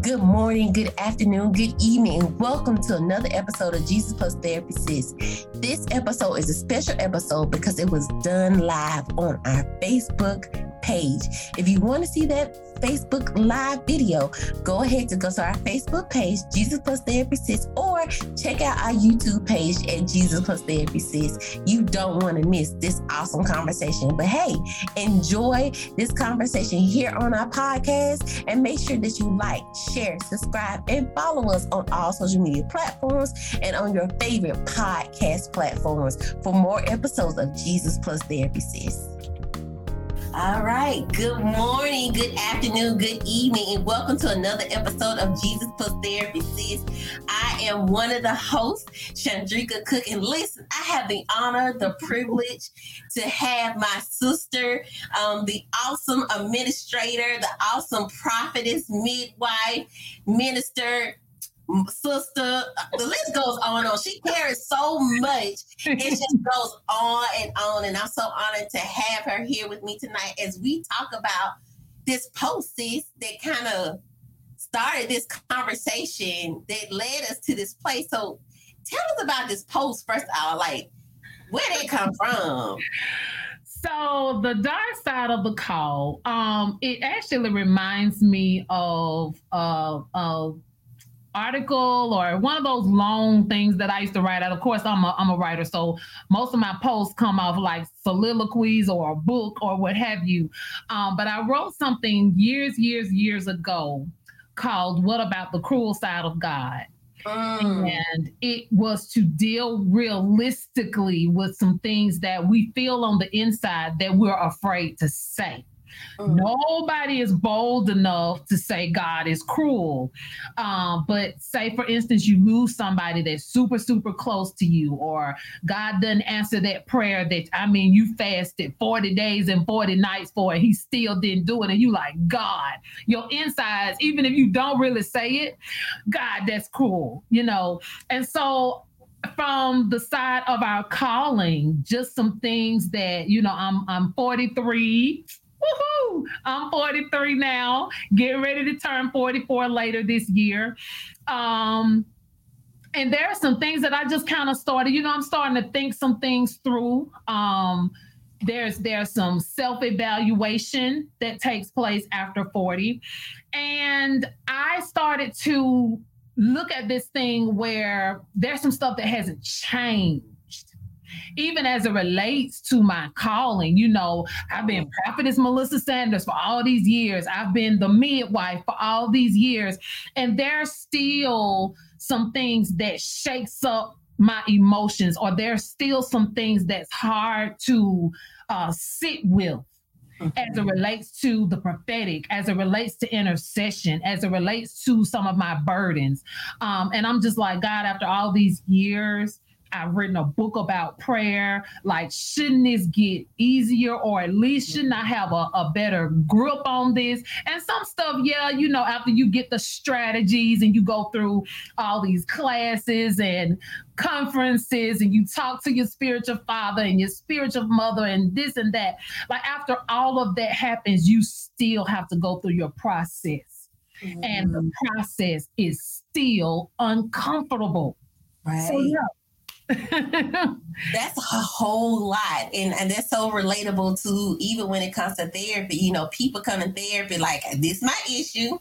Good morning, good afternoon, good evening, and welcome to another episode of Jesus Plus Therapy Sis. This episode is a special episode because it was done live on our Facebook page. If you want to see that Facebook live video, go ahead to go to our Facebook page, Jesus Plus Therapy Sis, or check out our YouTube page at Jesus Plus Therapy Sis. You don't want to miss this awesome conversation. But hey, enjoy this conversation here on our podcast and make sure that you like, share, subscribe, and follow us on all social media platforms and on your favorite podcast platforms for more episodes of Jesus Plus Therapy Sis. All right. Good morning, good afternoon, good evening, and welcome to another episode of Jesus Plus Therapy Sis. I am one of the hosts, Chandrika Cook. And listen, I have the honor, the privilege to have my sister, um, the awesome administrator, the awesome prophetess, midwife, minister, sister. The list goes on and on. She carries so much. It just goes on and on. And I'm so honored to have her here with me tonight as we talk about this post, sis, that kind of started this conversation that led us to this place. So tell us about this post first of all. Like, where did it come from? So the dark side of the call, um, it actually reminds me of of, of article or one of those long things that I used to write out. Of course, I'm a, I'm a writer, so most of my posts come off like soliloquies or a book or what have you. Um, but I wrote something years, years, years ago called What About the Cruel Side of God? Mm. And it was to deal realistically with some things that we feel on the inside that we're afraid to say. Mm. Nobody is bold enough to say God is cruel. Um, but say, for instance, you lose somebody that's super, super close to you, or God doesn't answer that prayer that, I mean, you fasted 40 days and 40 nights for it. He still didn't do it. And you like, God, your insides, even if you don't really say it, God, that's cruel, you know? And so from the side of our calling, just some things that, you know, I'm I'm 43 Woohoo! I'm 43 now, getting ready to turn 44 later this year. Um, and there are some things that I just kind of started, you know, I'm starting to think some things through. Um, there's there's some self-evaluation that takes place after 40. And I started to look at this thing where there's some stuff that hasn't changed even as it relates to my calling. You know, I've been prophetess Melissa Sanders for all these years. I've been the midwife for all these years. And there's still some things that shakes up my emotions, or there's still some things that's hard to uh, sit with. as it relates to the prophetic, as it relates to intercession, as it relates to some of my burdens. Um, and I'm just like, God, after all these years, I've written a book about prayer. Like, shouldn't this get easier, or at least shouldn't I have a, a better grip on this? And some stuff, yeah, you know, after you get the strategies and you go through all these classes and conferences and you talk to your spiritual father and your spiritual mother and this and that, like, after all of that happens, you still have to go through your process. Mm-hmm. And the mm-hmm. process is still uncomfortable. Right. So, yeah, that's a whole lot and, and that's so relatable to even when it comes to therapy you know people come to therapy like this my issue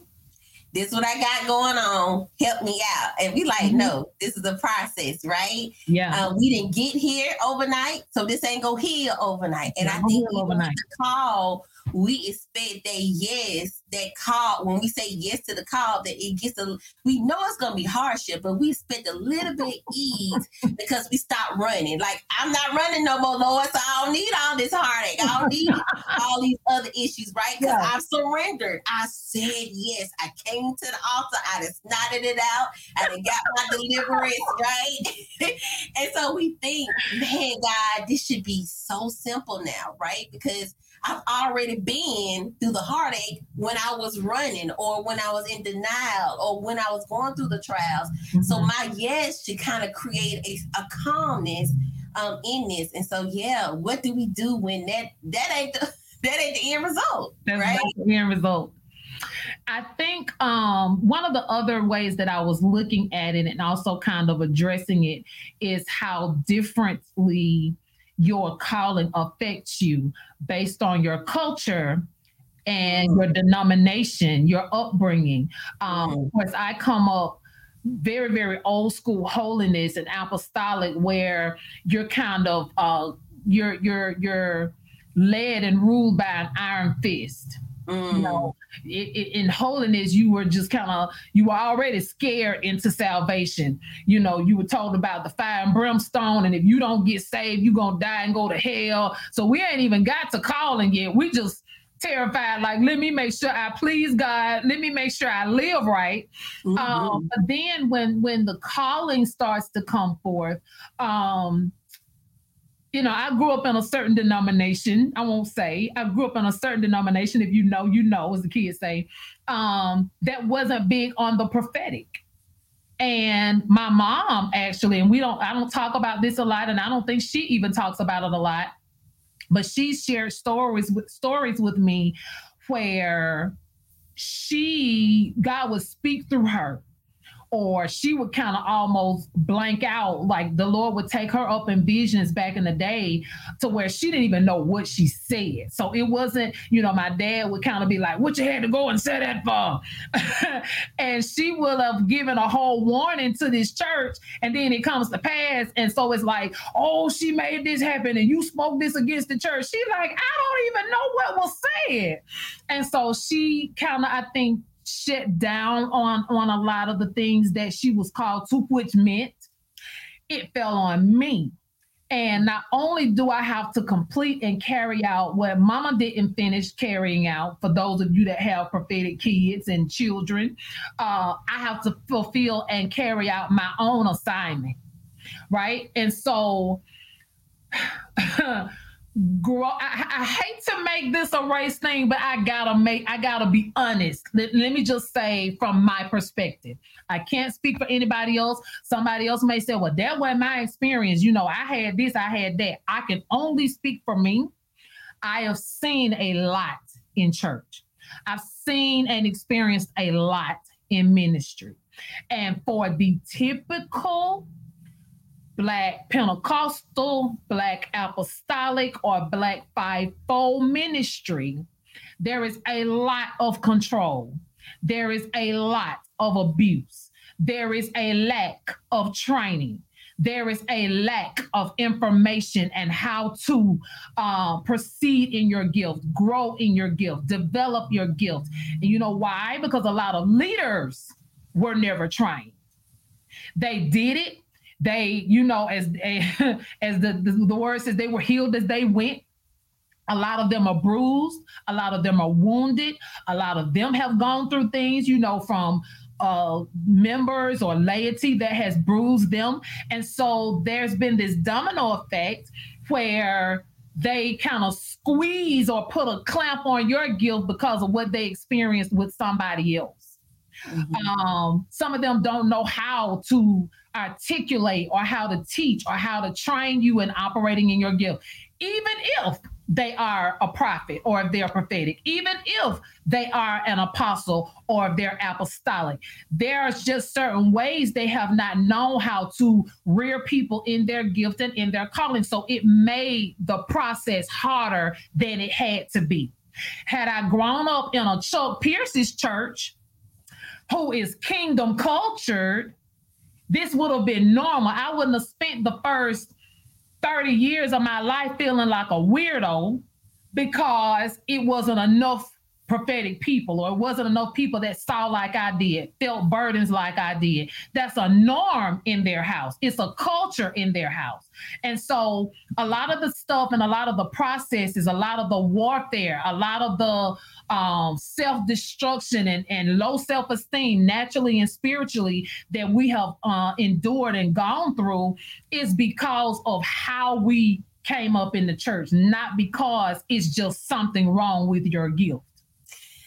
this what I got going on. Help me out. And we like, mm-hmm. no, this is a process, right? Yeah. Um, we didn't get here overnight, so this ain't go heal overnight. And I think overnight. the call we expect that yes, that call, when we say yes to the call, that it gets a, we know it's going to be hardship, but we expect a little bit ease because we stop running. Like, I'm not running no more, Lord, so I don't need all this heartache. I don't need all these other issues, right? Because yeah. I've surrendered. I said yes. I came to the altar. I just nodded it out. I done got my deliverance, right? and so we think, man, God, this should be so simple now, right? Because I've already been through the heartache when I was running or when I was in denial or when I was going through the trials. Mm-hmm. So my yes should kind of create a, a calmness um, in this. And so, yeah, what do we do when that that ain't the that ain't the end result, That's right? the end result. I think um, one of the other ways that I was looking at it and also kind of addressing it is how differently your calling affects you based on your culture and your denomination, your upbringing. Um, mm. Of course, I come up very, very old school holiness and apostolic, where you're kind of uh, you're you're you're led and ruled by an iron fist. Mm. You know, it, in holiness, you were just kind of you were already scared into salvation. You know, you were told about the fire and brimstone, and if you don't get saved, you're gonna die and go to hell. So we ain't even got to calling yet. We just terrified. Like, let me make sure I please God. Let me make sure I live right. Mm-hmm. Um, but then when when the calling starts to come forth, um, you know, I grew up in a certain denomination. I won't say I grew up in a certain denomination. If you know, you know, as the kids say, um, that wasn't big on the prophetic. And my mom actually, and we don't, I don't talk about this a lot, and I don't think she even talks about it a lot. But she shared stories with stories with me where she God would speak through her or she would kind of almost blank out. Like the Lord would take her up in visions back in the day to where she didn't even know what she said. So it wasn't, you know, my dad would kind of be like, What you had to go and say that for? and she would have given a whole warning to this church, and then it comes to pass. And so it's like, Oh, she made this happen, and you spoke this against the church. She's like, I don't even know what was said. And so she kind of, I think, shut down on on a lot of the things that she was called to, which meant it fell on me. And not only do I have to complete and carry out what mama didn't finish carrying out, for those of you that have prophetic kids and children, uh, I have to fulfill and carry out my own assignment. Right. And so grow I, I, hate to make this a race thing but i gotta make i gotta be honest. Let, let, me just say from my perspective i can't speak for anybody else. Somebody else may say well that was my experience. You know i had this i had that. I can only speak for me. I have seen a lot in church. I've seen and experienced a lot in ministry. And for the typical Black Pentecostal, Black Apostolic, or Black Fivefold ministry, there is a lot of control. There is a lot of abuse. There is a lack of training. There is a lack of information and how to uh, proceed in your gift, grow in your gift, develop your gift. And you know why? Because a lot of leaders were never trained. They did it they, you know, as as the, the, the word says, they were healed as they went. A lot of them are bruised. A lot of them are wounded. A lot of them have gone through things, you know, from uh, members or laity that has bruised them. And so there's been this domino effect where they kind of squeeze or put a clamp on your guilt because of what they experienced with somebody else. Mm-hmm. Um, some of them don't know how to articulate or how to teach or how to train you in operating in your gift, even if they are a prophet or if they're prophetic, even if they are an apostle or if they're apostolic. There's just certain ways they have not known how to rear people in their gift and in their calling. So it made the process harder than it had to be. Had I grown up in a Chuck Pierce's church, who is kingdom cultured, this would have been normal. I wouldn't have spent the first 30 years of my life feeling like a weirdo because it wasn't enough prophetic people or it wasn't enough people that saw like I did, felt burdens like I did. That's a norm in their house. It's a culture in their house. And so a lot of the stuff and a lot of the processes, a lot of the warfare, a lot of the um, self-destruction and, and low self-esteem naturally and spiritually that we have uh, endured and gone through is because of how we came up in the church, not because it's just something wrong with your gift.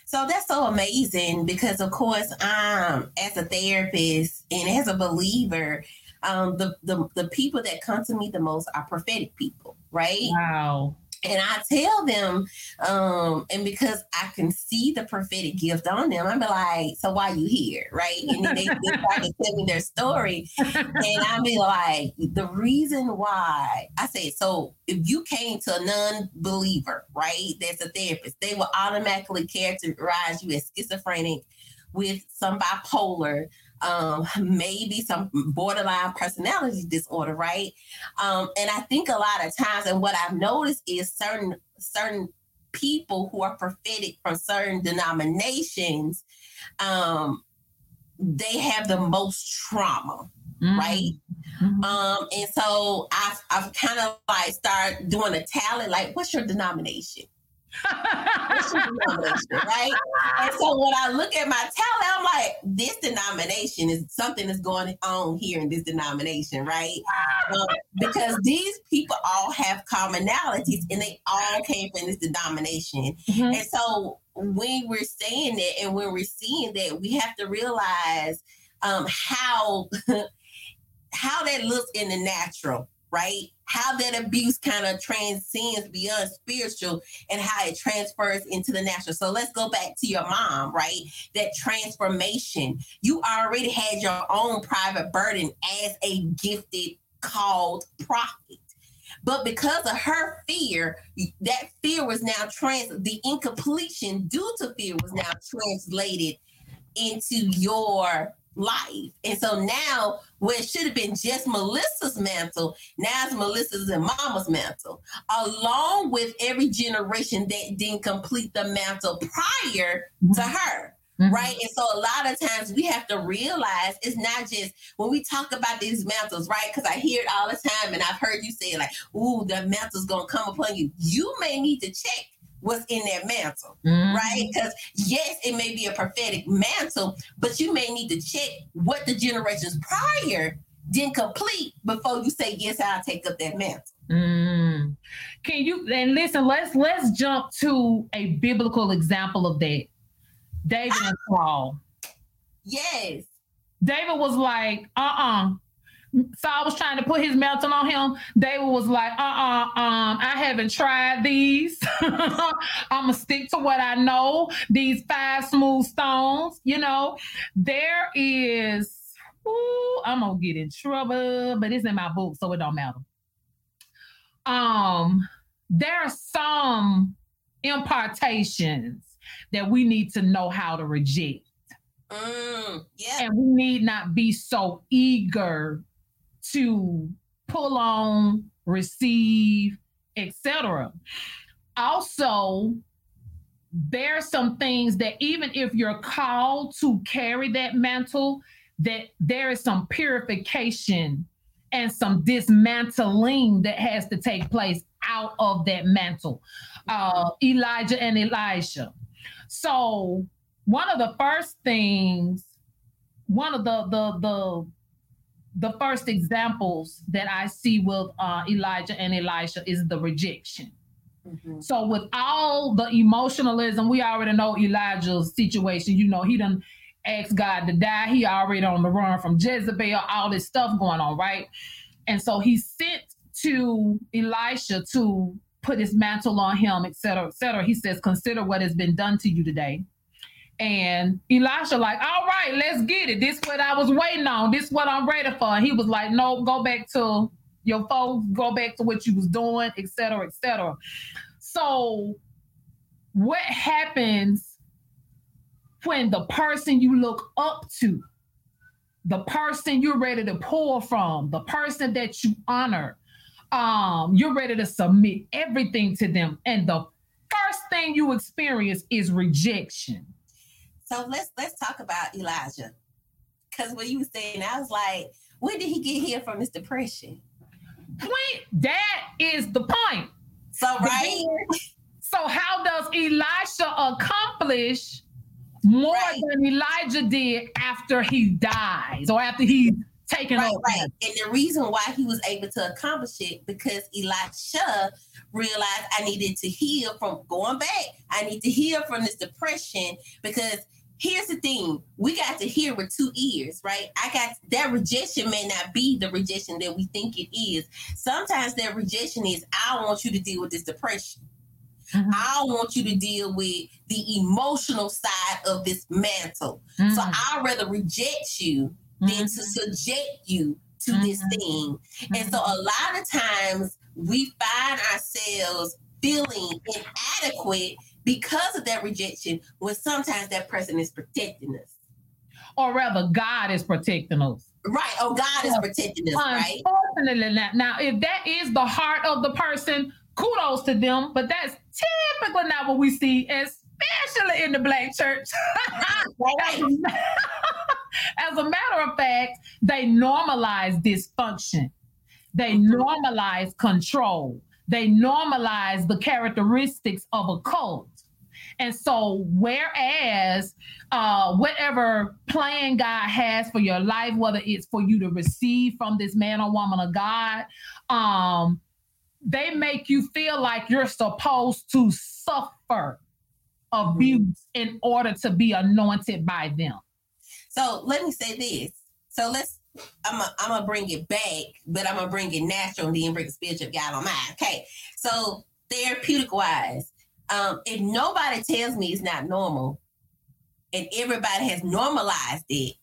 So that's so amazing because, of course, um, as a therapist and as a believer, um, the, the the people that come to me the most are prophetic people, right? Wow. And I tell them, um, and because I can see the prophetic gift on them, I'm like, so why you here, right? And then they, they start to tell me their story, and I be like, the reason why I say so. If you came to a non-believer, right, that's a therapist, they will automatically characterize you as schizophrenic with some bipolar um, maybe some borderline personality disorder, right? Um, and I think a lot of times, and what I've noticed is certain certain people who are prophetic from certain denominations, um, they have the most trauma, mm-hmm. right? Mm-hmm. Um, and so I've, I've kind of like started doing a tally, like, what's your denomination? Right? And so when I look at my talent, I'm like, this denomination is something that's going on here in this denomination, right? Um, because these people all have commonalities and they all came from this denomination. Mm-hmm. And so when we're saying that and when we're seeing that, we have to realize um, how how that looks in the natural right? How that abuse kind of transcends beyond spiritual and how it transfers into the natural. So let's go back to your mom, right? That transformation. You already had your own private burden as a gifted, called prophet. But because of her fear, that fear was now trans the incompletion due to fear was now translated into your life. And so now, where it should have been just Melissa's mantle, now it's Melissa's and Mama's mantle, along with every generation that didn't complete the mantle prior mm-hmm. to her. Mm-hmm. Right. And so a lot of times we have to realize it's not just when we talk about these mantles, right? Because I hear it all the time and I've heard you say, like, ooh, the mantle's going to come upon you. You may need to check what's in that mantle, mm-hmm. right? Because yes, it may be a prophetic mantle, but you may need to check what the generations prior didn't complete before you say, yes, I'll take up that mantle. Mm. Can you and listen? Let's let's jump to a biblical example of that. David and Saul. Yes. David was like, uh uh-uh, uh Saul was trying to put his mantle on him. David was like, uh uh um, I haven't tried these. I'm gonna stick to what I know. These five smooth stones, you know, there is, ooh, I'm gonna get in trouble, but it's in my book, so it don't matter. Um, there are some impartations that we need to know how to reject. Mm, yeah. And we need not be so eager to pull on, receive, etc. Also, there are some things that even if you're called to carry that mantle, that there is some purification and some dismantling that has to take place out of that mantle. Uh, Elijah and Elisha. So one of the first things, one of the the the the first examples that I see with uh, Elijah and Elisha is the rejection. Mm-hmm. So with all the emotionalism, we already know Elijah's situation. You know, he done asked God to die. He already on the run from Jezebel, all this stuff going on, right? And so he sent to Elisha to put his mantle on him, et cetera, et cetera. He says, consider what has been done to you today. And Elisha, like, all right, let's get it. This is what I was waiting on. This is what I'm ready for. And he was like, no, go back to your folks, go back to what you was doing, et cetera, et cetera. So what happens when the person you look up to, the person you're ready to pull from, the person that you honor, um, you're ready to submit everything to them. And the first thing you experience is rejection. So let's let's talk about Elijah. Cause when you were saying, I was like, when did he get here from his depression? Point. That is the point. So right. So how does Elisha accomplish more right. than Elijah did after he dies or after he's taken right, over? Right. And the reason why he was able to accomplish it because Elisha realized I needed to heal from going back. I need to heal from this depression because here's the thing we got to hear with two ears right i got that rejection may not be the rejection that we think it is sometimes that rejection is i want you to deal with this depression mm-hmm. i want you to deal with the emotional side of this mantle mm-hmm. so i'd rather reject you than mm-hmm. to subject you to this mm-hmm. thing and so a lot of times we find ourselves feeling inadequate because of that rejection when sometimes that person is protecting us. Or rather, God is protecting us. Right. Oh, God is protecting us, right? Unfortunately, not. Now, if that is the heart of the person, kudos to them, but that's typically not what we see, especially in the black church. As a matter of fact, they normalize dysfunction. They mm-hmm. normalize control. They normalize the characteristics of a cult. And so, whereas uh, whatever plan God has for your life, whether it's for you to receive from this man or woman of God, um, they make you feel like you're supposed to suffer abuse mm-hmm. in order to be anointed by them. So let me say this. So let's I'm gonna bring it back, but I'm gonna bring it natural and then bring the spiritual God on mine. Okay. So therapeutic wise, um, if nobody tells me it's not normal and everybody has normalized it,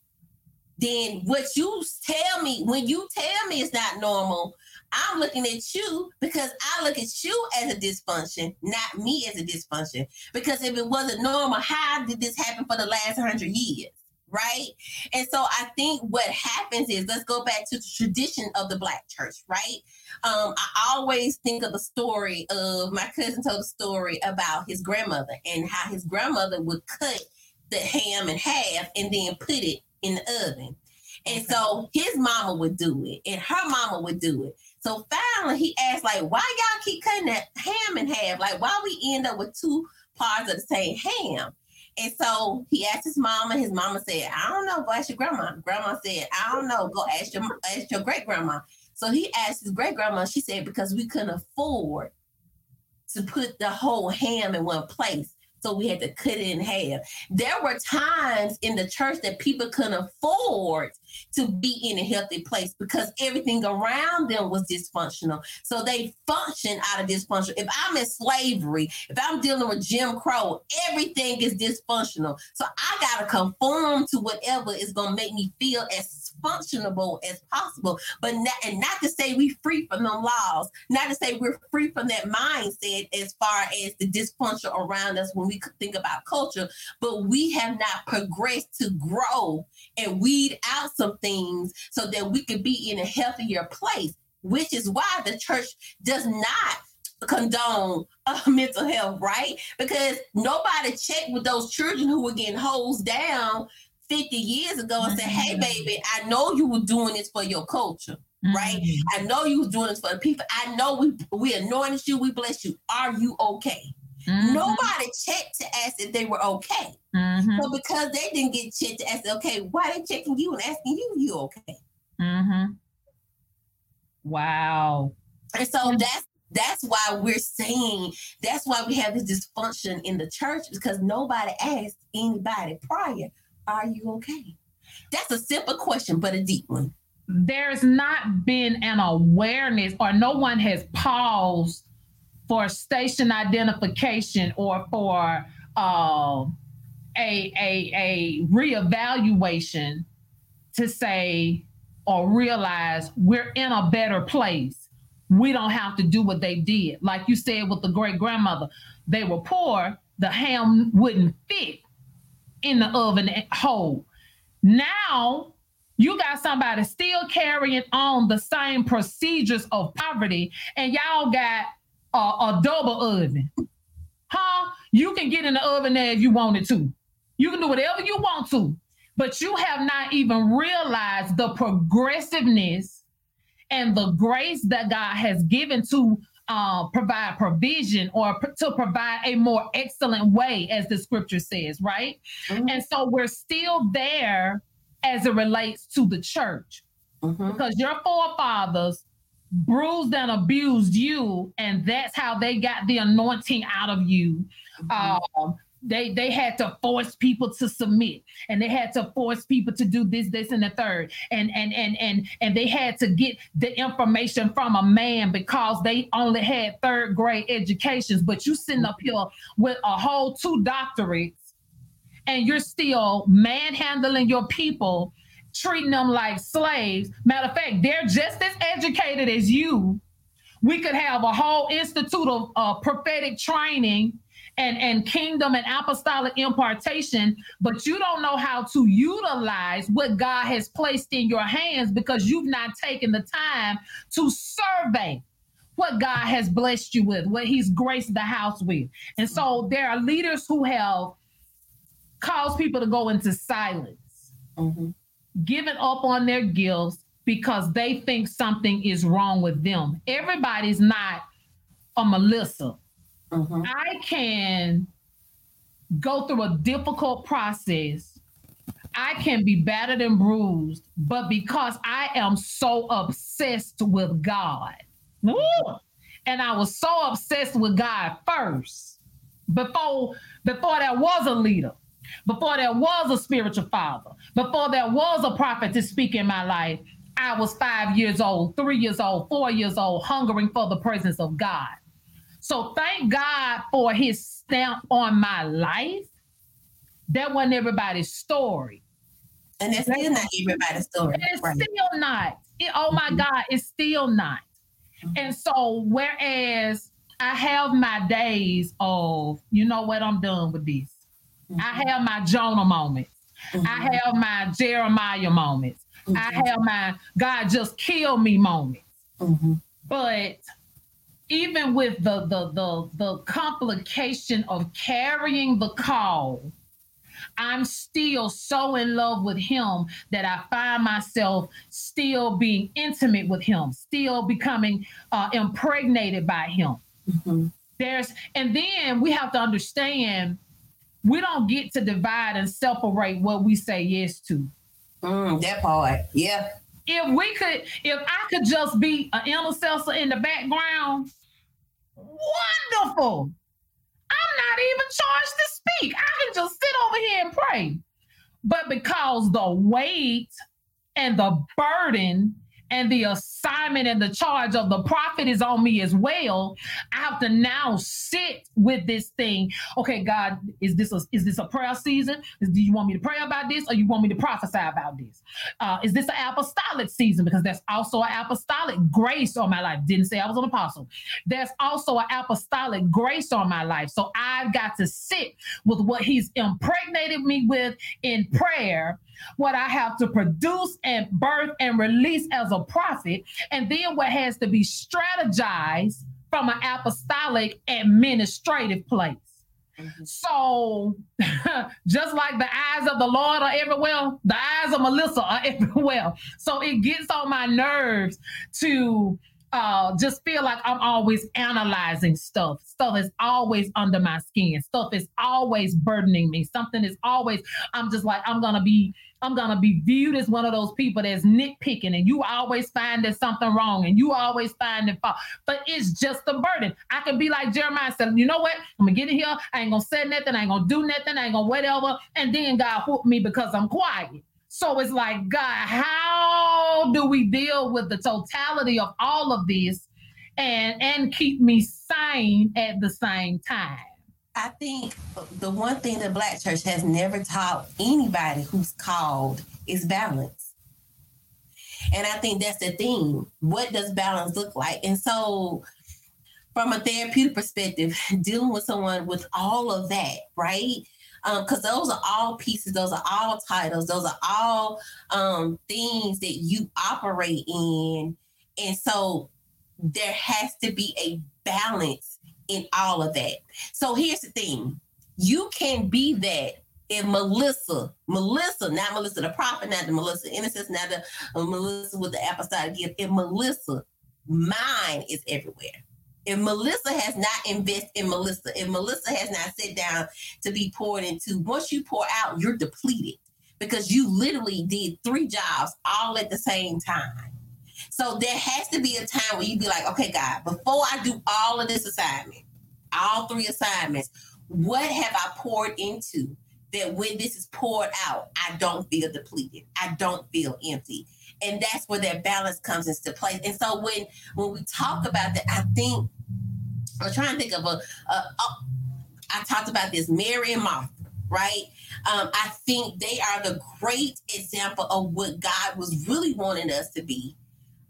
then what you tell me, when you tell me it's not normal, I'm looking at you because I look at you as a dysfunction, not me as a dysfunction. Because if it wasn't normal, how did this happen for the last hundred years? Right? And so I think what happens is let's go back to the tradition of the black church, right? Um, I always think of the story of my cousin told a story about his grandmother and how his grandmother would cut the ham in half and then put it in the oven. And so his mama would do it and her mama would do it. So finally he asked, like, why y'all keep cutting that ham in half? Like, why we end up with two parts of the same ham? And so he asked his mom, and his mama said, I don't know, go ask your grandma. Grandma said, I don't know, go ask your ask your great grandma. So he asked his great grandma, she said, because we couldn't afford to put the whole ham in one place so we had to cut it in half. There were times in the church that people couldn't afford to be in a healthy place because everything around them was dysfunctional. So they function out of dysfunction. If I'm in slavery, if I'm dealing with Jim Crow, everything is dysfunctional. So I got to conform to whatever is going to make me feel as functionable as possible. But not, and not to say we free from them laws, not to say we're free from that mindset as far as the dysfunction around us when we think about culture, but we have not progressed to grow and weed out some things so that we could be in a healthier place, which is why the church does not condone uh, mental health, right? Because nobody checked with those children who were getting hosed down 50 years ago and said, hey, mm-hmm. baby, I know you were doing this for your culture. Right, mm-hmm. I know you was doing this for the people. I know we we anointed you, we blessed you. Are you okay? Mm-hmm. Nobody checked to ask if they were okay. Mm-hmm. So because they didn't get checked to ask, okay, why they checking you and asking you, you okay? Mm-hmm. Wow. And so that's that's why we're saying that's why we have this dysfunction in the church because nobody asked anybody prior, are you okay? That's a simple question, but a deep one. There's not been an awareness, or no one has paused for station identification or for uh, a, a, a reevaluation to say or realize we're in a better place. We don't have to do what they did. Like you said with the great grandmother, they were poor, the ham wouldn't fit in the oven whole. Now you got somebody still carrying on the same procedures of poverty, and y'all got a, a double oven. Huh? You can get in the oven there if you wanted to. You can do whatever you want to, but you have not even realized the progressiveness and the grace that God has given to uh, provide provision or pr- to provide a more excellent way, as the scripture says, right? Mm-hmm. And so we're still there as it relates to the church mm-hmm. because your forefathers bruised and abused you, and that's how they got the anointing out of you. Mm-hmm. Um, they they had to force people to submit and they had to force people to do this this and the third and and and and and they had to get the information from a man because they only had third grade educations but you sitting up here with a whole two doctorates and you're still manhandling your people treating them like slaves matter of fact they're just as educated as you we could have a whole institute of uh, prophetic training and, and kingdom and apostolic impartation, but you don't know how to utilize what God has placed in your hands because you've not taken the time to survey what God has blessed you with, what He's graced the house with. And so there are leaders who have caused people to go into silence, mm-hmm. Giving up on their gifts because they think something is wrong with them. Everybody's not a Melissa. Mm-hmm. I can go through a difficult process. I can be battered and bruised, but because I am so obsessed with God, and I was so obsessed with God first, before before there was a leader, before there was a spiritual father, before there was a prophet to speak in my life, I was five years old, three years old, four years old, hungering for the presence of God. So thank God for his stamp on my life. That wasn't everybody's story. And it's still not everybody's story. It's right. still not. It, oh my mm-hmm. God, it's still not. Mm-hmm. And so, whereas I have my days of, you know what, I'm done with this. Mm-hmm. I have my Jonah moments. I mm-hmm. have my Jeremiah moments. I mm-hmm. have my God just killed me moments. Mm-hmm. But even with the the the the complication of carrying the call i'm still so in love with him that i find myself still being intimate with him still becoming uh, impregnated by him mm-hmm. there's and then we have to understand we don't get to divide and separate what we say yes to mm, that part yeah if we could, if I could just be an intercessor in the background, wonderful. I'm not even charged to speak. I can just sit over here and pray. But because the weight and the burden and the assignment and the charge of the prophet is on me as well. I have to now sit with this thing. Okay, God, is this a, is this a prayer season? Do you want me to pray about this, or you want me to prophesy about this? Uh, is this an apostolic season? Because there's also an apostolic grace on my life. Didn't say I was an apostle. There's also an apostolic grace on my life. So I've got to sit with what He's impregnated me with in prayer what I have to produce and birth and release as a prophet, and then what has to be strategized from an apostolic administrative place. Mm-hmm. So, just like the eyes of the Lord are everywhere, the eyes of Melissa are everywhere. So, it gets on my nerves to uh, just feel like I'm always analyzing stuff. Stuff is always under my skin. Stuff is always burdening me. Something is always, I'm just like, I'm going to be I'm gonna be viewed as one of those people that's nitpicking, and you always find there's something wrong, and you always find it fault. But it's just a burden. I could be like Jeremiah said, you know what? I'm gonna get in here. I ain't gonna say nothing. I ain't gonna do nothing. I ain't gonna whatever. And then God whoop me because I'm quiet. So it's like, God, how do we deal with the totality of all of this and and keep me sane at the same time? I think the one thing the Black church has never taught anybody who's called is balance. And I think that's the thing. What does balance look like? And so, from a therapeutic perspective, dealing with someone with all of that, right? Because um, those are all pieces, those are all titles, those are all um, things that you operate in. And so, there has to be a balance in all of that. So here's the thing you can be that if Melissa, Melissa, not Melissa the prophet, not the Melissa innocence, not the uh, Melissa with the apostolic gift, if Melissa, mine is everywhere. If Melissa has not invested in Melissa, if Melissa has not sat down to be poured into, once you pour out, you're depleted because you literally did three jobs all at the same time. So there has to be a time where you be like, okay, God, before I do all of this assignment, all three assignments, what have I poured into that when this is poured out, I don't feel depleted. I don't feel empty. And that's where that balance comes into place. And so when when we talk about that, I think I'm trying to think of a, a, a I talked about this Mary and Martha, right? Um, I think they are the great example of what God was really wanting us to be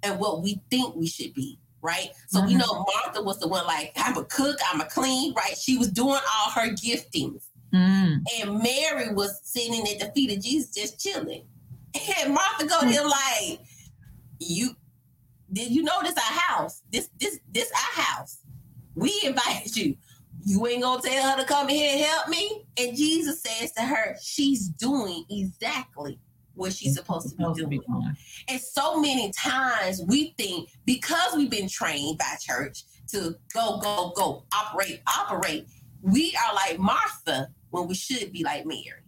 and what we think we should be right? So mm-hmm. we know Martha was the one like, I'm a cook, I'm a clean, right? She was doing all her giftings. Mm. And Mary was sitting at the feet of Jesus just chilling. And Martha go to him like, You did you know this our house? This this this our house. We invited you. You ain't gonna tell her to come here and help me? And Jesus says to her, She's doing exactly what she's supposed to be doing. And so many times we think because we've been trained by church to go, go, go, operate, operate, we are like Martha when we should be like Mary.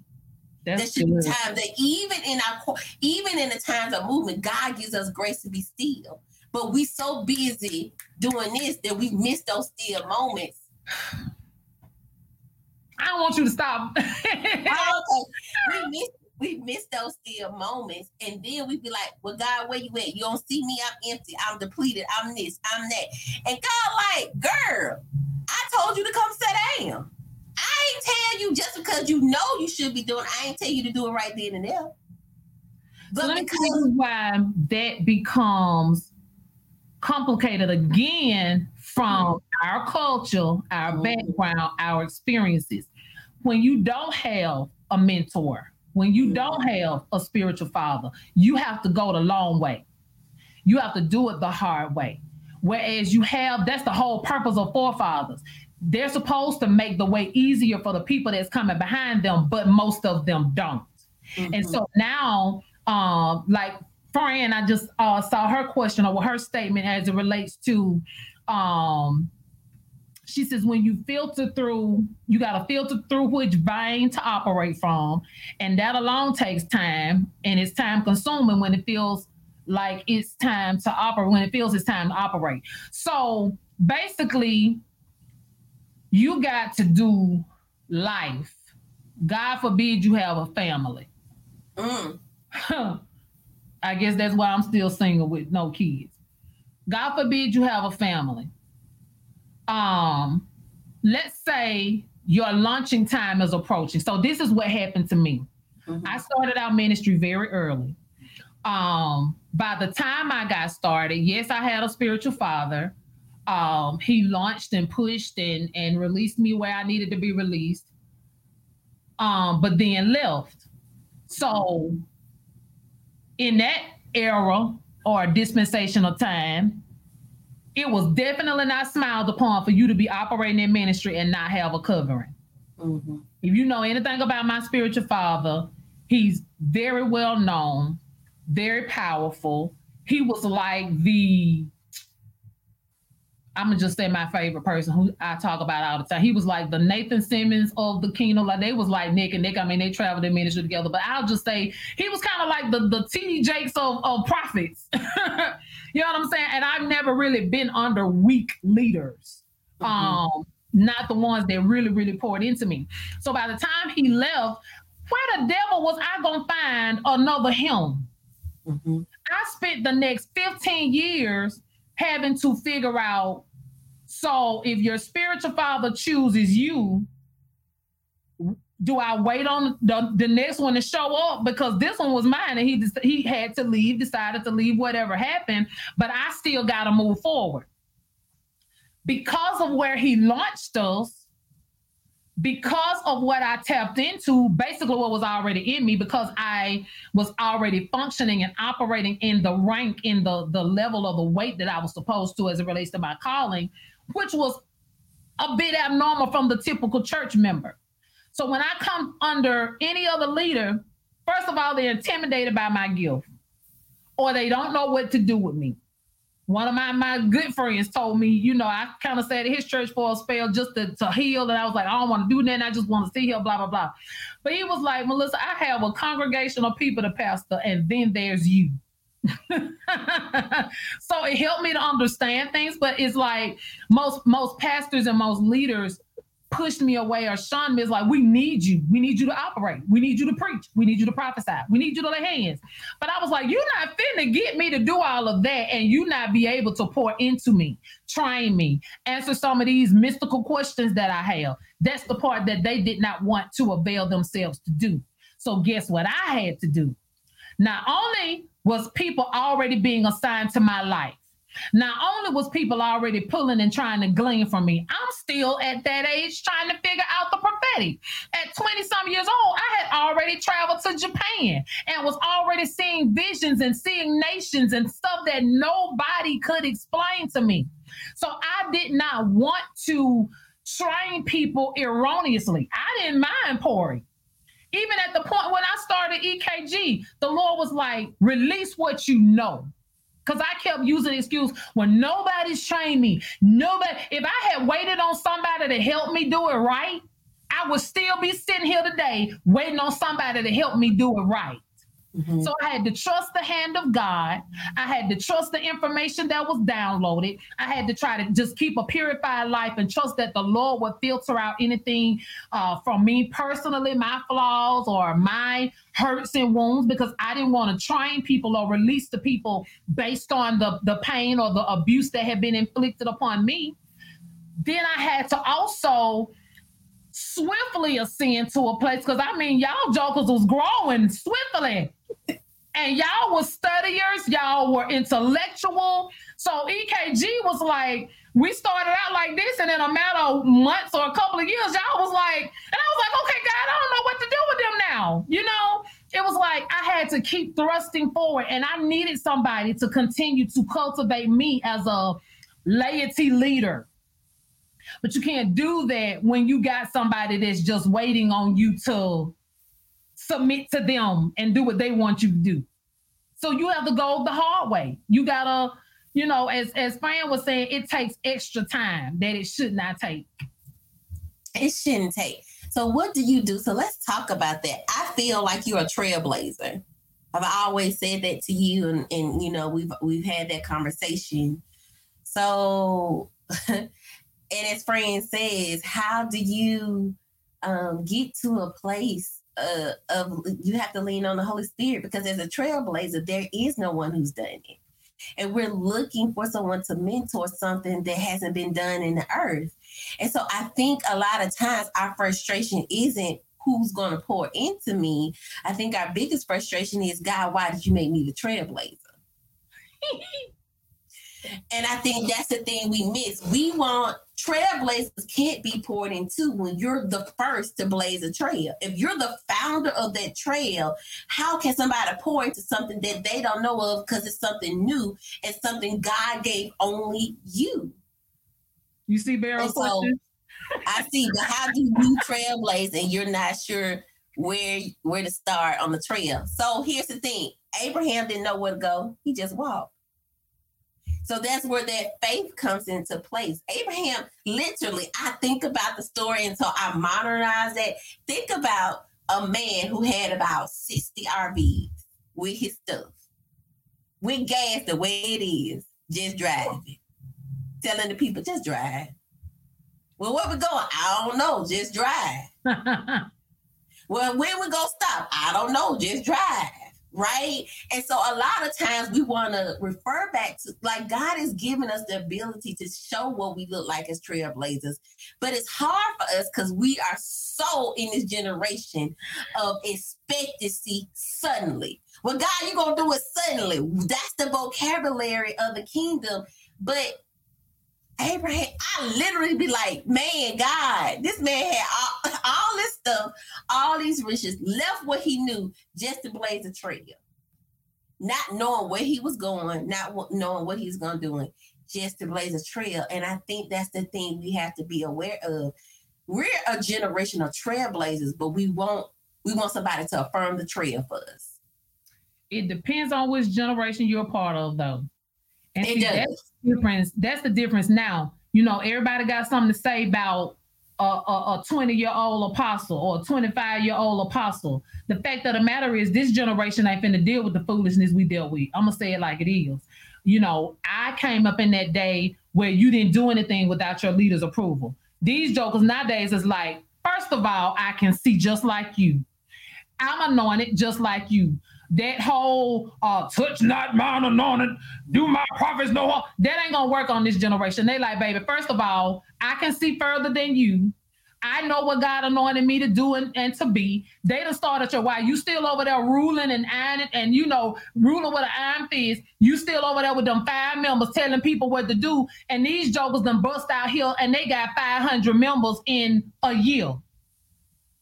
That's there should be times that even in our even in the times of movement, God gives us grace to be still. But we so busy doing this that we miss those still moments. I don't want you to stop. okay. We miss we miss those still moments, and then we be like, "Well, God, where you at? You don't see me? I'm empty. I'm depleted. I'm this. I'm that." And God, like, girl, I told you to come sit down. I ain't tell you just because you know you should be doing. I ain't tell you to do it right then and there. But Let because why that becomes complicated again from mm-hmm. our culture, our mm-hmm. background, our experiences. When you don't have a mentor, when you don't have a spiritual father, you have to go the long way. You have to do it the hard way. Whereas you have, that's the whole purpose of forefathers. They're supposed to make the way easier for the people that's coming behind them, but most of them don't. Mm-hmm. And so now, um, like Fran, I just uh, saw her question or her statement as it relates to um, she says when you filter through you got to filter through which vein to operate from. And that alone takes time and it's time consuming when it feels like it's time to operate when it feels it's time to operate. So basically you got to do life. God forbid you have a family. Mm. i guess that's why i'm still single with no kids. God forbid you have a family um, let's say your launching time is approaching. So this is what happened to me. Mm-hmm. I started out ministry very early. Um, by the time I got started, yes, I had a spiritual father. Um, he launched and pushed and and released me where I needed to be released. Um, but then left. So in that era or dispensation of time, it was definitely not smiled upon for you to be operating in ministry and not have a covering. Mm-hmm. If you know anything about my spiritual father, he's very well known, very powerful. He was like the I'm gonna just say my favorite person who I talk about all the time. He was like the Nathan Simmons of the kingdom. Like they was like Nick and Nick. I mean, they traveled in ministry together. But I'll just say he was kind of like the the T.D. Jakes of, of prophets. you know what I'm saying? And I've never really been under weak leaders. Mm-hmm. Um, not the ones that really, really poured into me. So by the time he left, where the devil was I gonna find another him? Mm-hmm. I spent the next 15 years having to figure out so if your spiritual father chooses you, do I wait on the, the next one to show up because this one was mine and he he had to leave, decided to leave, whatever happened, but I still got to move forward. Because of where he launched us, because of what I tapped into, basically what was already in me, because I was already functioning and operating in the rank, in the the level of the weight that I was supposed to as it relates to my calling, which was a bit abnormal from the typical church member. So when I come under any other leader, first of all, they're intimidated by my gift or they don't know what to do with me. One of my, my good friends told me, you know, I kind of stayed at his church for a spell just to, to heal. And I was like, I don't want to do that. I just want to see him, blah, blah, blah. But he was like, Melissa, I have a congregation of people to pastor, and then there's you. so it helped me to understand things but it's like most most pastors and most leaders pushed me away or shunned me. It's like, we need you. We need you to operate. We need you to preach. We need you to prophesy. We need you to lay hands. But I was like, you're not finna get me to do all of that and you not be able to pour into me, train me, answer some of these mystical questions that I have. That's the part that they did not want to avail themselves to do. So guess what I had to do? Not only was people already being assigned to my life, not only was people already pulling and trying to glean from me, I'm still at that age trying to figure out the prophetic. At 20 some years old, I had already traveled to Japan and was already seeing visions and seeing nations and stuff that nobody could explain to me. So I did not want to train people erroneously. I didn't mind pouring. Even at the point when I started EKG, the Lord was like, release what you know. Because I kept using the excuse when nobody's trained me. Nobody, if I had waited on somebody to help me do it right, I would still be sitting here today waiting on somebody to help me do it right. Mm-hmm. So I had to trust the hand of God. I had to trust the information that was downloaded. I had to try to just keep a purified life and trust that the Lord would filter out anything uh, from me personally, my flaws or my hurts and wounds, because I didn't want to train people or release the people based on the, the pain or the abuse that had been inflicted upon me. Then I had to also swiftly ascend to a place because I mean, y'all jokers was growing swiftly and y'all were studiers, y'all were intellectual. So EKG was like, we started out like this, and in a matter of months or a couple of years, y'all was like, and I was like, okay, God, I don't know what to do with them now. You know, it was like I had to keep thrusting forward, and I needed somebody to continue to cultivate me as a laity leader. But you can't do that when you got somebody that's just waiting on you to submit to them and do what they want you to do. So you have to go the hard way. You gotta, you know, as as Fran was saying, it takes extra time that it should not take. It shouldn't take. So what do you do? So let's talk about that. I feel like you're a trailblazer. I've always said that to you, and, and you know we've we've had that conversation. So, and as Fran says, how do you um, get to a place uh, of you have to lean on the Holy Spirit because as a trailblazer, there is no one who's done it. And we're looking for someone to mentor something that hasn't been done in the earth. And so I think a lot of times our frustration isn't who's going to pour into me. I think our biggest frustration is God, why did you make me the trailblazer? And I think that's the thing we miss. We want trailblazers can't be poured into when you're the first to blaze a trail. If you're the founder of that trail, how can somebody pour into something that they don't know of because it's something new and something God gave only you? You see, Beryl. So, I see, but how do you trailblaze and you're not sure where where to start on the trail? So here's the thing: Abraham didn't know where to go; he just walked. So that's where that faith comes into place. Abraham, literally, I think about the story until I modernize it. Think about a man who had about 60 RVs with his stuff, with gas the way it is, just driving, telling the people, just drive. Well, where we going? I don't know, just drive. well, when we go stop? I don't know, just drive right? And so a lot of times we want to refer back to like God is giving us the ability to show what we look like as trailblazers, but it's hard for us because we are so in this generation of expectancy suddenly. Well, God, you're gonna do it suddenly. That's the vocabulary of the kingdom, but Abraham, I literally be like, man, God, this man had all, all this stuff, all these riches, left what he knew just to blaze a trail. Not knowing where he was going, not knowing what he's going to do, just to blaze a trail. And I think that's the thing we have to be aware of. We're a generation of trailblazers, but we want we want somebody to affirm the trail for us. It depends on which generation you're a part of, though. And it see, does. That's difference. That's the difference now. You know, everybody got something to say about a, a 20 year old apostle or a 25 year old apostle. The fact of the matter is, this generation ain't finna deal with the foolishness we dealt with. I'm gonna say it like it is. You know, I came up in that day where you didn't do anything without your leader's approval. These jokers nowadays is like, first of all, I can see just like you. I'm anointed just like you. That whole uh, touch not mine anointed, do my prophets no harm. That ain't gonna work on this generation. They like, baby, first of all, I can see further than you. I know what God anointed me to do and, and to be. They done started your why you still over there ruling and ironing and you know ruling with an iron fist. You still over there with them five members telling people what to do. And these jokers done bust out here and they got 500 members in a year.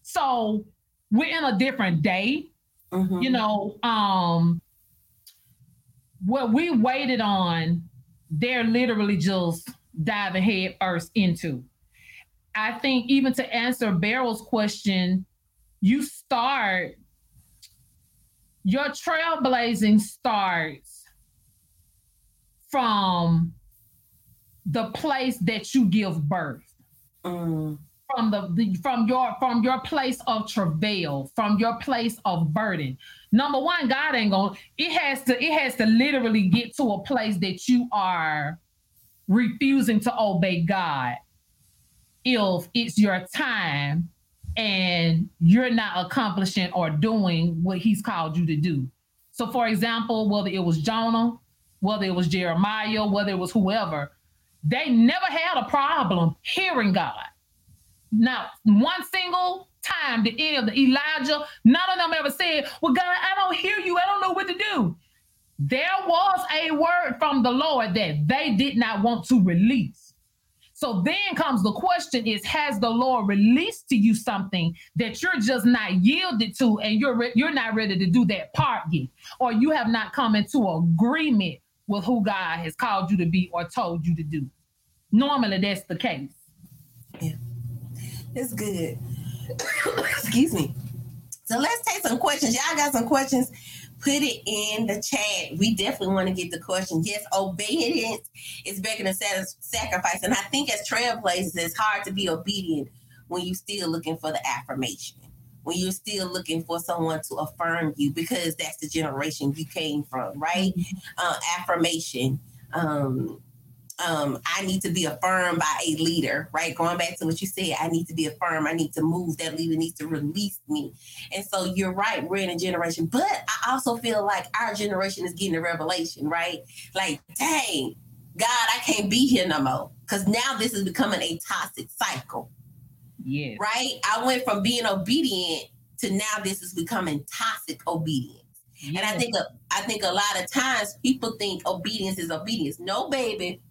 So we're in a different day. Mm-hmm. You know, um, what we waited on, they're literally just diving head first into. I think even to answer Beryl's question, you start your trailblazing starts from the place that you give birth. Mm. From the, the from your from your place of travail, from your place of burden. Number one, God ain't gonna. It has to. It has to literally get to a place that you are refusing to obey God if it's your time and you're not accomplishing or doing what he's called you to do. So, for example, whether it was Jonah, whether it was Jeremiah, whether it was whoever, they never had a problem hearing God. Not one single time did any of the Elijah, none of them ever said, Well, God, I don't hear you. I don't know what to do. There was a word from the Lord that they did not want to release. So then comes the question is has the Lord released to you something that you're just not yielded to and you're re- you're not ready to do that part yet or you have not come into agreement with who God has called you to be or told you to do. Normally that's the case. Yeah. It's good. Excuse me. So let's take some questions. Y'all got some questions put it in the chat. We definitely want to get the question. Yes, obedience is better than sacrifice. And I think as trailblazers, it's hard to be obedient when you're still looking for the affirmation, when you're still looking for someone to affirm you, because that's the generation you came from, right? Mm-hmm. Uh, affirmation. Um, um, I need to be affirmed by a leader, right? Going back to what you said, I need to be affirmed. I need to move. That leader needs to release me. And so you're right, we're in a generation, but I also feel like our generation is getting a revelation, right? Like, dang, God, I can't be here no more. Because now this is becoming a toxic cycle. Yeah. Right? I went from being obedient to now this is becoming toxic obedience. And I think a, I think a lot of times people think obedience is obedience. No, baby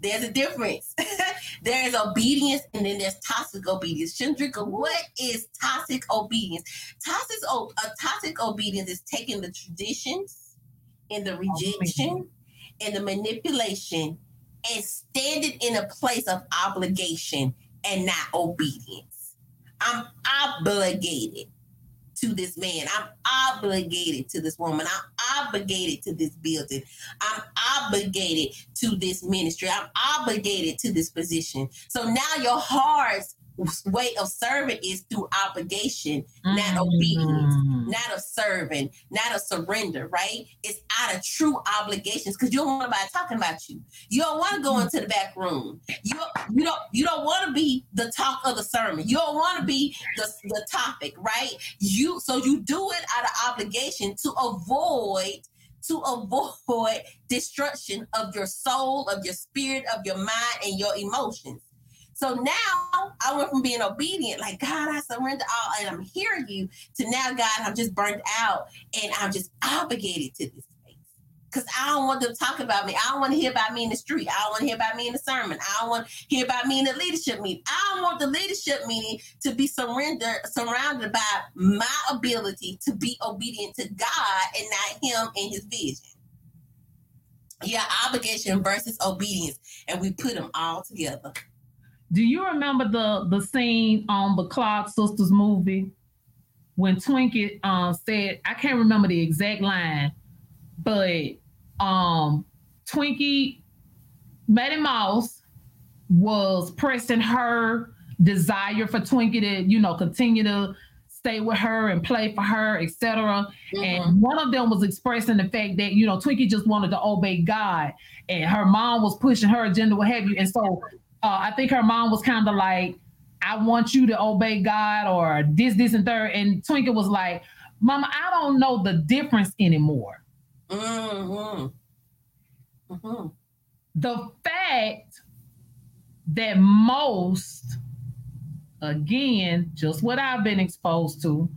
there's a difference. there is obedience and then there's toxic obedience. Chandrika, what is toxic obedience? Toxic, toxic obedience is taking the traditions and the rejection and the manipulation and standing in a place of obligation and not obedience. I'm obligated to this man. I'm obligated to this woman. I'm obligated to this building. I'm obligated to this ministry. I'm obligated to this position. So now your heart's way of serving is through obligation, mm-hmm. not obedience, not of serving, not of surrender, right? It's out of true obligations because you don't want anybody talking about you. You don't want to go into the back room. You you don't you don't want to be the talk of the sermon. You don't want to be the, the topic, right? You so you do it out of obligation to avoid to avoid destruction of your soul, of your spirit, of your mind, and your emotions. So now I went from being obedient, like God, I surrender all, and I'm hearing you, to now, God, I'm just burnt out and I'm just obligated to this space. Because I don't want them talking about me. I don't want to hear about me in the street. I don't want to hear about me in the sermon. I don't want to hear about me in the leadership meeting. I don't want the leadership meeting to be surrendered, surrounded by my ability to be obedient to God and not Him and His vision. Yeah, obligation versus obedience, and we put them all together. Do you remember the the scene on the Clark Sisters movie when Twinkie um, said I can't remember the exact line, but um, Twinkie Mattie Moss was pressing her desire for Twinkie to you know continue to stay with her and play for her, etc. Mm-hmm. And one of them was expressing the fact that you know Twinkie just wanted to obey God, and her mom was pushing her agenda, what have you. And so uh, I think her mom was kind of like, I want you to obey God or this, this, and third. And Twinkie was like, Mama, I don't know the difference anymore. Mm-hmm. Mm-hmm. The fact that most, again, just what I've been exposed to,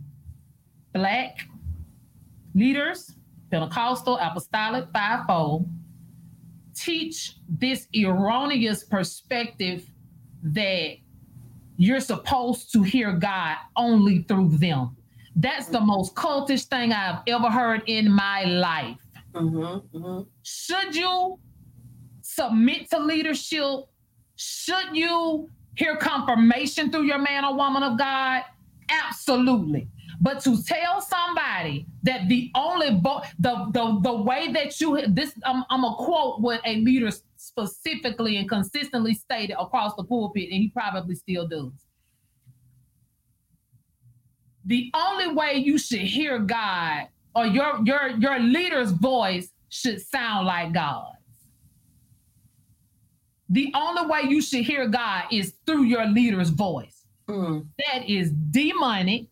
black leaders, Pentecostal, apostolic, fivefold, teach this erroneous perspective that you're supposed to hear God only through them. That's the most cultish thing I've ever heard in my life. Mm-hmm, mm-hmm. Should you submit to leadership? Should you hear confirmation through your man or woman of God? Absolutely. But to tell somebody that the only bo- the, the the way that you this I'm, I'm a quote what a leader specifically and consistently stated across the pulpit, and he probably still does. The only way you should hear God or your your your leader's voice should sound like God's. The only way you should hear God is through your leader's voice. Mm. That is demonic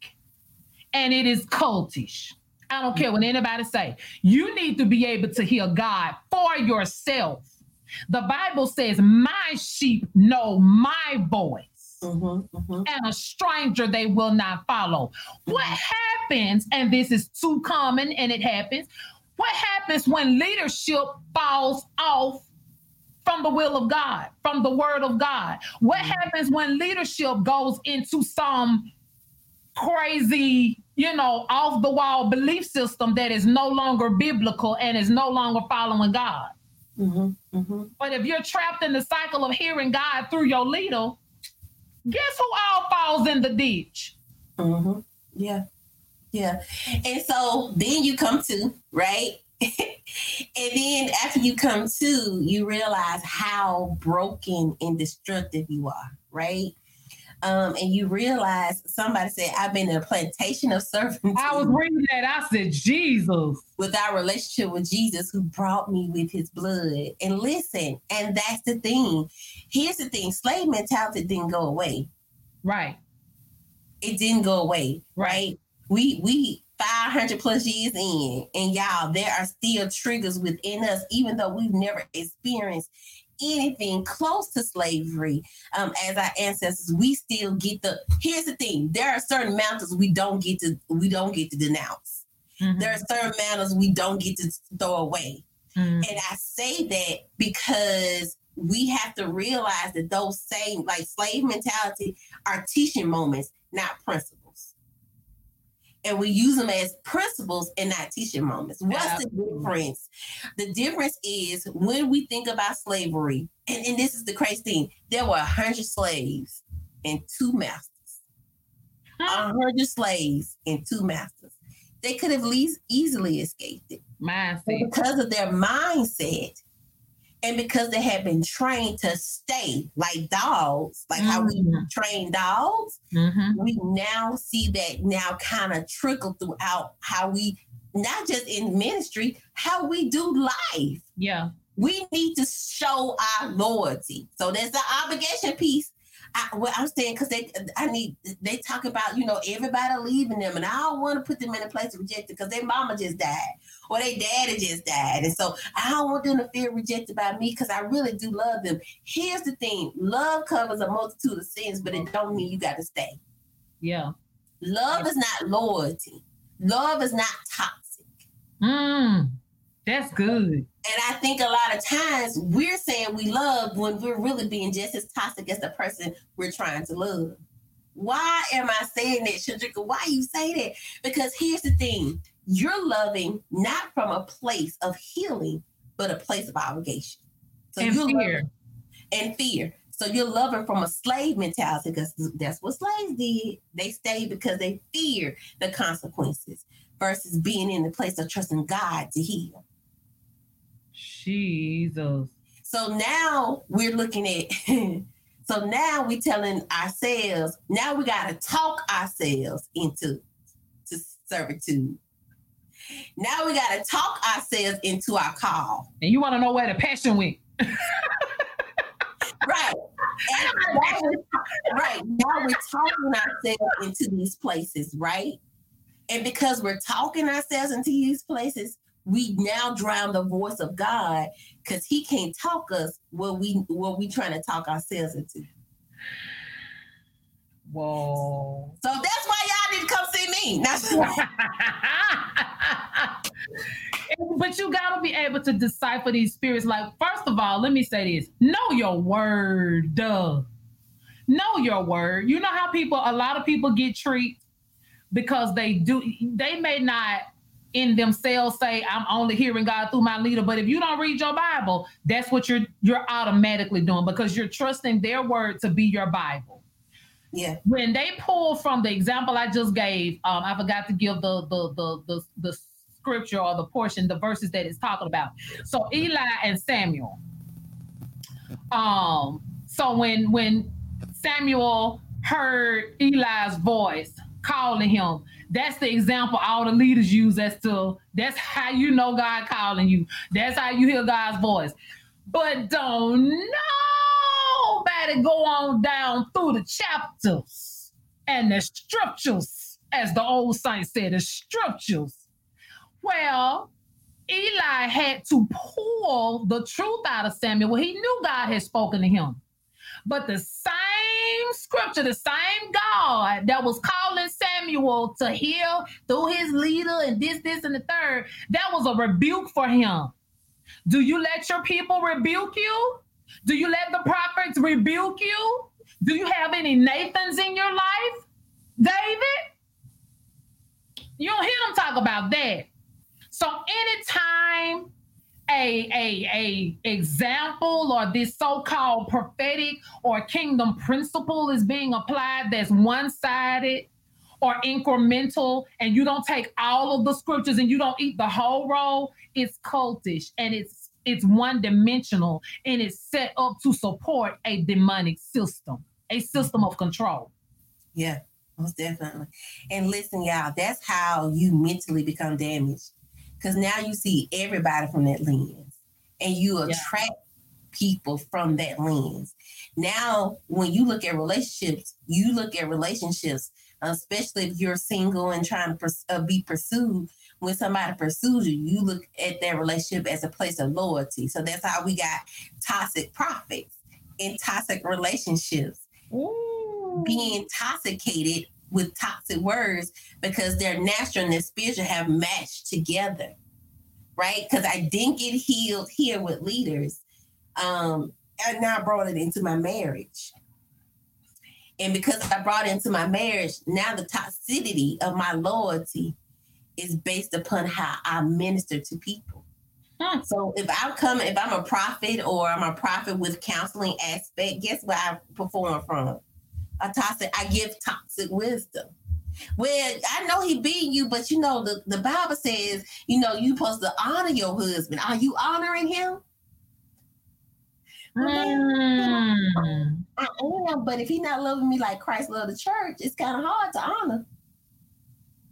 and it is cultish. I don't care what anybody say. You need to be able to hear God for yourself. The Bible says, "My sheep know my voice." Mm-hmm, mm-hmm. And a stranger they will not follow. What happens, and this is too common and it happens, what happens when leadership falls off from the will of God, from the word of God? What mm-hmm. happens when leadership goes into some crazy, you know, off the wall belief system that is no longer biblical and is no longer following God. Mm-hmm, mm-hmm. But if you're trapped in the cycle of hearing God through your leader, guess who all falls in the ditch? Mm-hmm. Yeah. Yeah. And so then you come to, right? and then after you come to, you realize how broken and destructive you are, right? Um, and you realize somebody said, I've been in a plantation of servants. I was reading that. I said, Jesus. With our relationship with Jesus, who brought me with his blood. And listen, and that's the thing. Here's the thing slave mentality didn't go away. Right. It didn't go away. Right. We, we, 500 plus years in, and y'all, there are still triggers within us, even though we've never experienced anything close to slavery um, as our ancestors, we still get the. Here's the thing: there are certain mountains we don't get to we don't get to denounce. Mm-hmm. There are certain mountains we don't get to throw away. Mm-hmm. And I say that because we have to realize that those same like slave mentality are teaching moments, not principles and we use them as principles and not teaching moments. What's the difference? The difference is when we think about slavery, and, and this is the crazy thing, there were a hundred slaves and two masters. A hundred slaves and two masters. They could have least easily escaped it. Mindset. Because of their mindset, and because they have been trained to stay like dogs, like mm-hmm. how we mm-hmm. train dogs, mm-hmm. we now see that now kind of trickle throughout how we, not just in ministry, how we do life. Yeah. We need to show our loyalty. So there's the obligation piece I, well, I'm saying because they, I need, they talk about, you know, everybody leaving them, and I don't want to put them in a place of rejected because their mama just died or their daddy just died, and so I don't want them to feel rejected by me because I really do love them. Here's the thing: love covers a multitude of sins, but it don't mean you got to stay. Yeah, love is not loyalty. Love is not toxic. Mm. That's good. And I think a lot of times we're saying we love when we're really being just as toxic as the person we're trying to love. Why am I saying that, Shadrika? Why you say that? Because here's the thing you're loving not from a place of healing, but a place of obligation. So and fear. and fear. So you're loving from a slave mentality because that's what slaves did. They stayed because they feared the consequences versus being in the place of trusting God to heal. Jesus. So now we're looking at, so now we're telling ourselves, now we got to talk ourselves into to servitude. Now we got to talk ourselves into our call. And you want to know where the passion went. right. now right now we're talking ourselves into these places, right? And because we're talking ourselves into these places, we now drown the voice of God because He can't talk us what we what we trying to talk ourselves into. Whoa. So that's why y'all didn't come see me. That's but you gotta be able to decipher these spirits. Like, first of all, let me say this: know your word. Duh. Know your word. You know how people, a lot of people get treated because they do. They may not in themselves say, "I'm only hearing God through my leader." But if you don't read your Bible, that's what you're you're automatically doing because you're trusting their word to be your Bible. Yeah. When they pull from the example I just gave, um, I forgot to give the the the the, the scripture or the portion, the verses that it's talking about. So Eli and Samuel. Um, so when when Samuel heard Eli's voice calling him, that's the example all the leaders use as to that's how you know God calling you. That's how you hear God's voice. But don't nobody go on down through the chapters and the scriptures, as the old saint said, the scriptures well, Eli had to pull the truth out of Samuel. Well, he knew God had spoken to him. But the same scripture, the same God that was calling Samuel to heal through his leader and this, this, and the third, that was a rebuke for him. Do you let your people rebuke you? Do you let the prophets rebuke you? Do you have any Nathans in your life, David? You don't hear them talk about that. So anytime a, a, a example or this so-called prophetic or kingdom principle is being applied that's one-sided or incremental and you don't take all of the scriptures and you don't eat the whole roll, it's cultish and it's it's one dimensional and it's set up to support a demonic system, a system of control. Yeah, most definitely. And listen, y'all, that's how you mentally become damaged because now you see everybody from that lens and you attract yeah. people from that lens. Now, when you look at relationships, you look at relationships, especially if you're single and trying to pers- uh, be pursued. When somebody pursues you, you look at that relationship as a place of loyalty. So that's how we got toxic prophets in toxic relationships. Ooh. Being intoxicated with toxic words because their natural and their spiritual have matched together, right? Because I didn't get healed here with leaders. Um, and now I brought it into my marriage. And because I brought it into my marriage, now the toxicity of my loyalty is based upon how I minister to people. Hmm. So if I come, if I'm a prophet or I'm a prophet with counseling aspect, guess where I perform from? A toxic, I give toxic wisdom. Well, I know he beat you, but you know, the, the Bible says, you know, you supposed to honor your husband. Are you honoring him? Mm. I am, but if he's not loving me like Christ loved the church, it's kind of hard to honor.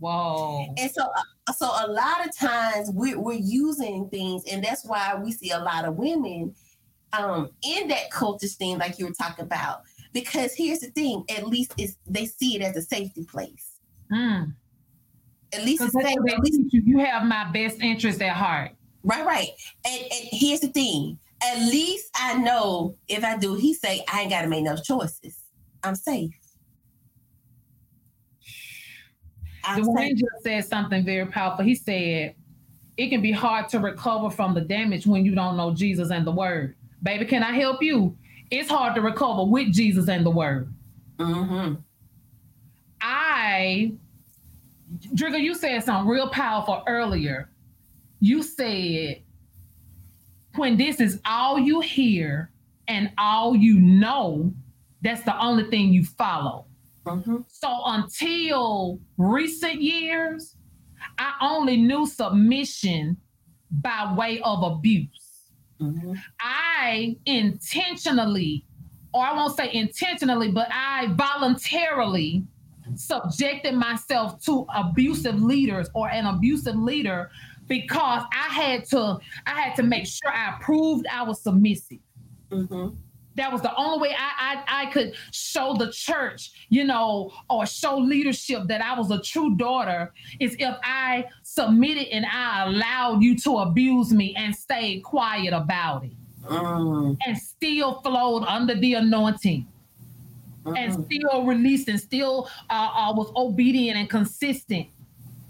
Whoa. And so, uh, so a lot of times we're, we're using things, and that's why we see a lot of women um, in that culture thing, like you were talking about. Because here's the thing: at least it's they see it as a safety place. Mm. At least it's safe. At least you, you have my best interest at heart. Right, right. And, and here's the thing: at least I know if I do, he say I ain't got to make no choices. I'm safe. I'm Dwayne just said something very powerful. He said, "It can be hard to recover from the damage when you don't know Jesus and the Word." Baby, can I help you? It's hard to recover with Jesus and the Word. Mm-hmm. I, Drigger, you said something real powerful earlier. You said, when this is all you hear and all you know, that's the only thing you follow. Mm-hmm. So until recent years, I only knew submission by way of abuse. Mm-hmm. I intentionally, or I won't say intentionally, but I voluntarily subjected myself to abusive leaders or an abusive leader because I had to I had to make sure I proved I was submissive. Mm-hmm. That was the only way I, I, I could show the church, you know, or show leadership that I was a true daughter is if I submitted and I allowed you to abuse me and stayed quiet about it. Mm. And still flowed under the anointing. Mm-hmm. And still released and still uh, uh, was obedient and consistent.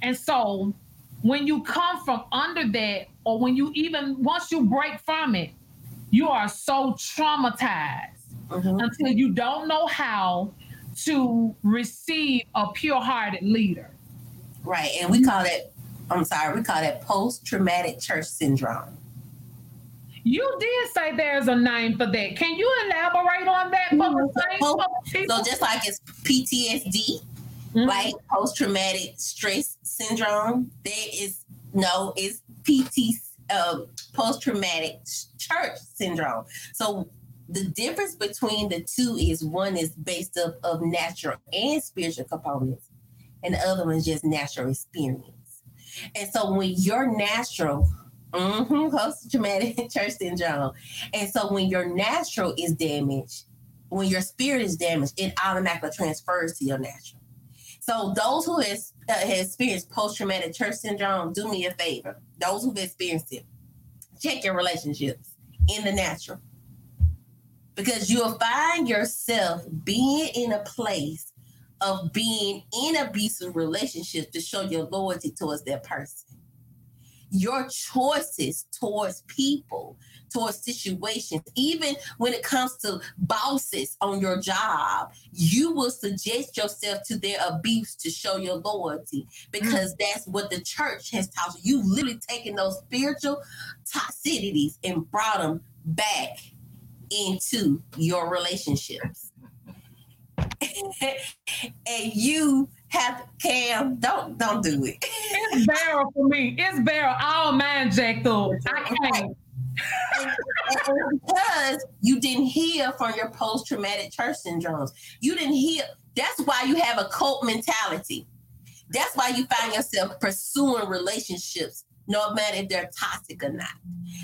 And so when you come from under that, or when you even once you break from it, you are so traumatized mm-hmm. until you don't know how to receive a pure-hearted leader. Right. And we call it, I'm sorry, we call that post-traumatic church syndrome. You did say there's a name for that. Can you elaborate on that? Mm-hmm. So, just like it's PTSD, mm-hmm. right? Post traumatic stress syndrome. There is no, it's PT, uh, post traumatic church syndrome. So the difference between the two is one is based up of natural and spiritual components, and the other one is just natural experience. And so when you're natural, mm-hmm, post traumatic church syndrome, and so when your natural is damaged, when your spirit is damaged, it automatically transfers to your natural. So those who has, uh, has experienced post-traumatic church syndrome, do me a favor. Those who've experienced it, check your relationships in the natural. Because you'll find yourself being in a place of being in abusive relationships to show your loyalty towards that person your choices towards people, towards situations, even when it comes to bosses on your job, you will suggest yourself to their abuse to show your loyalty because mm. that's what the church has taught you. You literally taking those spiritual toxicities and brought them back into your relationships. and you have Cam, don't don't do it. It's Beryl for me. It's Beryl. All man jacked up. I can't. Because you didn't heal from your post-traumatic church syndromes. You didn't heal. That's why you have a cult mentality. That's why you find yourself pursuing relationships no matter if they're toxic or not.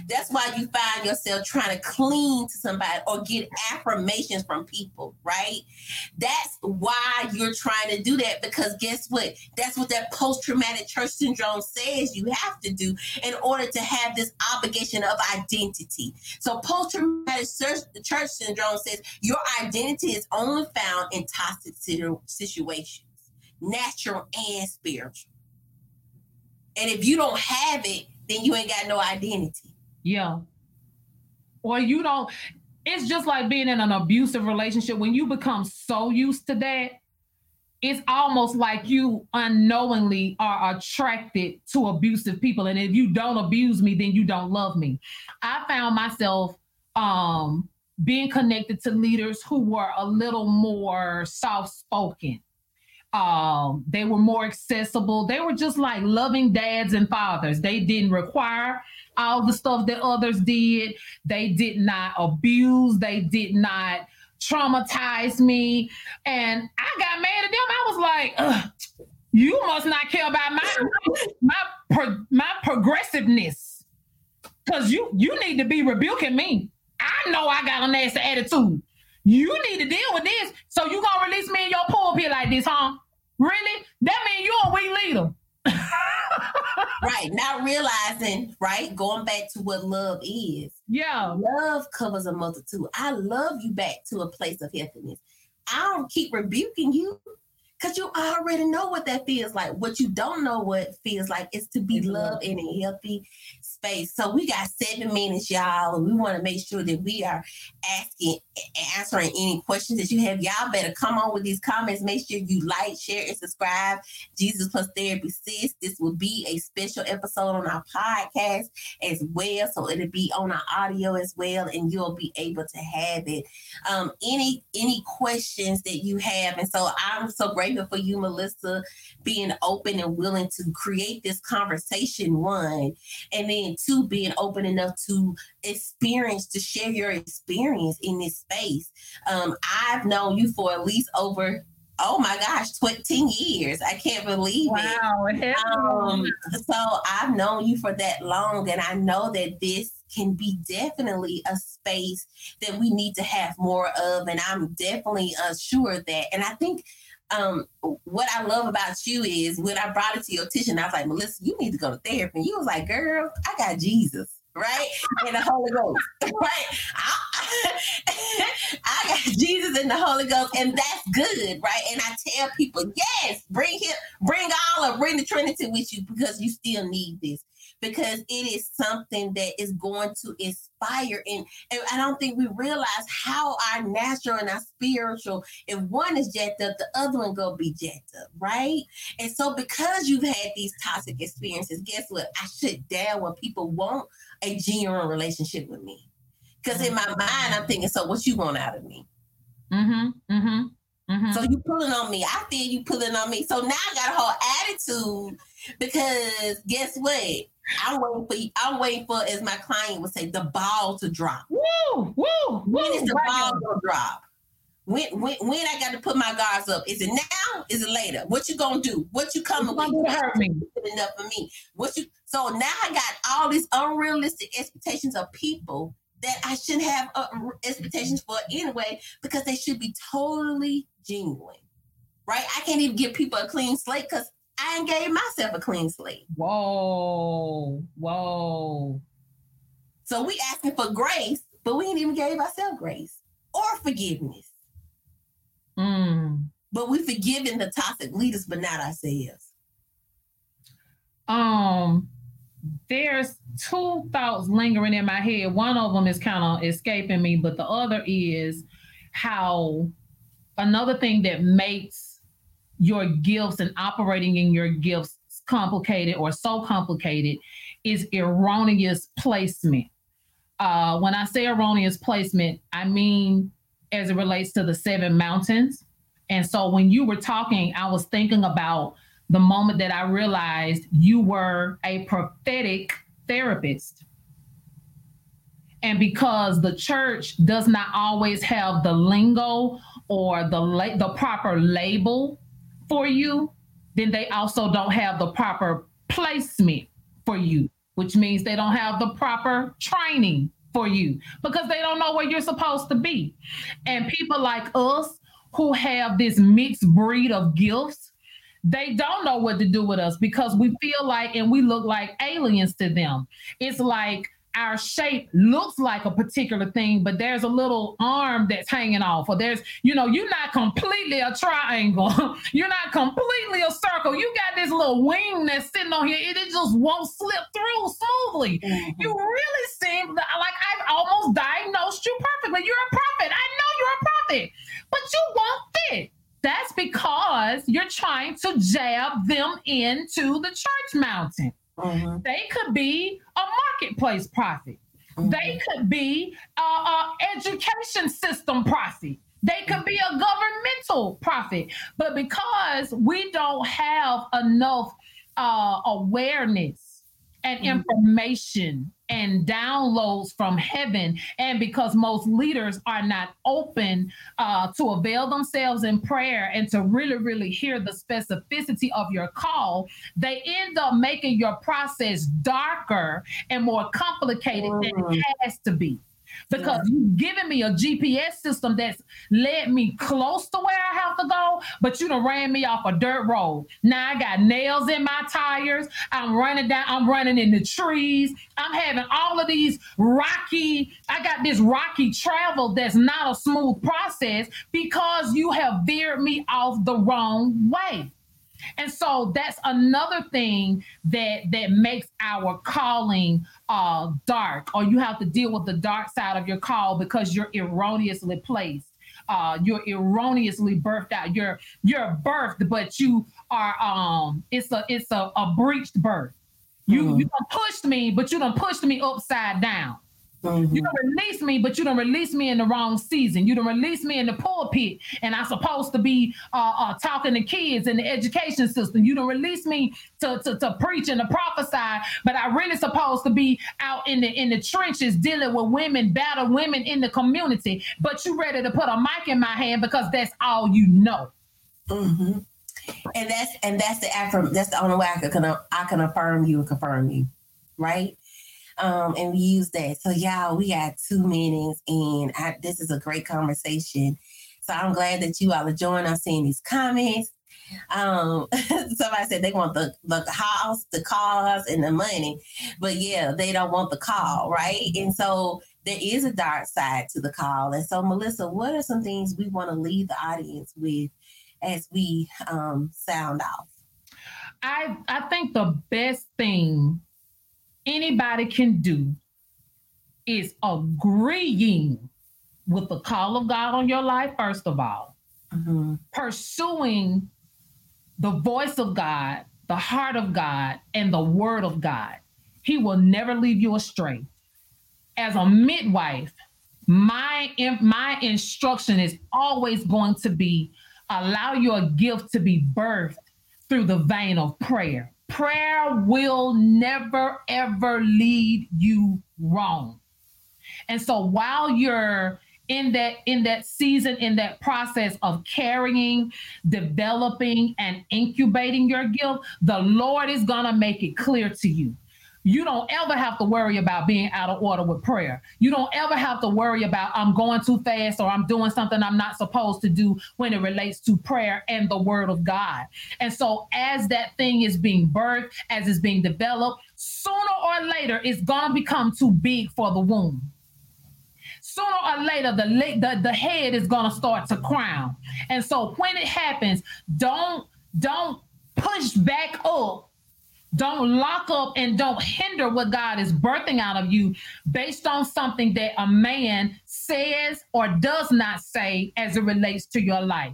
That's why you find yourself trying to cling to somebody or get affirmations from people, right? That's why you're trying to do that because guess what? That's what that post traumatic church syndrome says you have to do in order to have this obligation of identity. So, post traumatic church syndrome says your identity is only found in toxic situations, natural and spiritual. And if you don't have it, then you ain't got no identity. Yeah. Or you don't, it's just like being in an abusive relationship. When you become so used to that, it's almost like you unknowingly are attracted to abusive people. And if you don't abuse me, then you don't love me. I found myself um, being connected to leaders who were a little more soft spoken um, they were more accessible. They were just like loving dads and fathers. They didn't require all the stuff that others did. They did not abuse. They did not traumatize me. And I got mad at them. I was like, you must not care about my my my, progressiveness. Cause you you need to be rebuking me. I know I got a nasty attitude. You need to deal with this. So you gonna release me in your pulpit like this, huh? Really? That means you're a weak leader. right. Not realizing, right? Going back to what love is. Yeah. Love covers a multitude. I love you back to a place of healthiness. I don't keep rebuking you because you already know what that feels like. What you don't know what feels like is to be loved in a healthy space. So we got seven minutes, y'all, and we want to make sure that we are asking, and answering any questions that you have. Y'all better come on with these comments. Make sure you like, share, and subscribe. Jesus Plus Therapy Sis. This will be a special episode on our podcast as well. So it'll be on our audio as well, and you'll be able to have it. Um, any any questions that you have, and so I'm so grateful for you, Melissa, being open and willing to create this conversation. One, and then to being open enough to experience, to share your experience in this space. Um, I've known you for at least over oh my gosh, 20 years. I can't believe wow, it. Um, so I've known you for that long, and I know that this can be definitely a space that we need to have more of. And I'm definitely uh, sure that. And I think um, what I love about you is when I brought it to your attention, I was like, Melissa, you need to go to therapy. And you was like, girl, I got Jesus right? And the Holy Ghost, right? I, I, got Jesus and the Holy Ghost, and that's good, right? And I tell people, yes, bring him, bring all of, bring the Trinity with you because you still need this because it is something that is going to inspire and, and I don't think we realize how our natural and our spiritual, if one is jacked up, the other one gonna be jacked up, right? And so because you've had these toxic experiences, guess what? I shut down when people want a genuine relationship with me. Because in my mind, I'm thinking, so what you want out of me? Mm-hmm. Mm-hmm. Mm-hmm. So you pulling on me. I feel you pulling on me. So now I got a whole attitude because guess what? I'm waiting for I'm waiting for, as my client would say, the ball to drop. Woo, woo, woo when is the ball gonna drop? When, when when I got to put my guards up? Is it now? Is it later? What you gonna do? What you coming with? Hurt me. Enough for me. What you? So now I got all these unrealistic expectations of people that I shouldn't have uh, expectations for anyway because they should be totally genuine, right? I can't even give people a clean slate because I ain't gave myself a clean slate. Whoa, whoa. So we asking for grace, but we ain't even gave ourselves grace or forgiveness. Mm. But we forgiving the toxic leaders, but not ourselves. Um, there's two thoughts lingering in my head. One of them is kind of escaping me, but the other is how another thing that makes your gifts and operating in your gifts complicated or so complicated is erroneous placement. Uh, when I say erroneous placement, I mean as it relates to the seven mountains. And so when you were talking, I was thinking about the moment that I realized you were a prophetic therapist. And because the church does not always have the lingo or the la- the proper label for you, then they also don't have the proper placement for you, which means they don't have the proper training for you because they don't know where you're supposed to be. And people like us who have this mixed breed of gifts, they don't know what to do with us because we feel like and we look like aliens to them. It's like our shape looks like a particular thing, but there's a little arm that's hanging off, or there's, you know, you're not completely a triangle, you're not completely a circle. You got this little wing that's sitting on here, it, it just won't slip through smoothly. Mm-hmm. You really seem like I've almost diagnosed you perfectly. You're a prophet. I know you're a prophet, but you won't fit. That's because you're trying to jab them into the church mountain. Mm-hmm. They could be a marketplace prophet. Mm-hmm. They could be a, education system prophet. They could be a governmental prophet. But because we don't have enough uh, awareness and mm-hmm. information and downloads from heaven. And because most leaders are not open uh, to avail themselves in prayer and to really, really hear the specificity of your call, they end up making your process darker and more complicated mm. than it mm. has to be because yeah. you've given me a GPS system that's led me close to where I have to go, but you done ran me off a dirt road. Now I got nails in my tires. I'm running down, I'm running in the trees. I'm having all of these rocky, I got this rocky travel that's not a smooth process because you have veered me off the wrong way. And so that's another thing that that makes our calling uh, dark, or you have to deal with the dark side of your call because you're erroneously placed. Uh, you're erroneously birthed out. You're you're birthed, but you are um. It's a it's a, a breached birth. You mm-hmm. you pushed me, but you don't pushed me upside down. Mm-hmm. You don't release me, but you don't release me in the wrong season. You don't release me in the pulpit, and I'm supposed to be uh, uh, talking to kids in the education system. You don't release me to, to, to preach and to prophesy, but I really supposed to be out in the in the trenches dealing with women, battle women in the community. But you ready to put a mic in my hand because that's all you know. Mm-hmm. And that's and that's the affirm. That's the only way I can I can affirm you and confirm you, right? Um, and we use that. So y'all, we got two meetings and I, this is a great conversation. So I'm glad that you all are joining. I'm seeing these comments. Um, somebody said they want the, the house, the cars, and the money, but yeah, they don't want the call, right? And so there is a dark side to the call. And so, Melissa, what are some things we want to leave the audience with as we um, sound off? I I think the best thing anybody can do is agreeing with the call of God on your life, first of all, mm-hmm. pursuing the voice of God, the heart of God, and the word of God. He will never leave you astray. As a midwife, my my instruction is always going to be allow your gift to be birthed through the vein of prayer. Prayer will never ever lead you wrong. And so while you're in that in that season in that process of carrying developing and incubating your gift the lord is going to make it clear to you you don't ever have to worry about being out of order with prayer. You don't ever have to worry about I'm going too fast or I'm doing something I'm not supposed to do when it relates to prayer and the word of God. And so as that thing is being birthed, as it's being developed, sooner or later it's going to become too big for the womb sooner or later the, the, the head is going to start to crown and so when it happens don't don't push back up don't lock up and don't hinder what God is birthing out of you based on something that a man says or does not say as it relates to your life.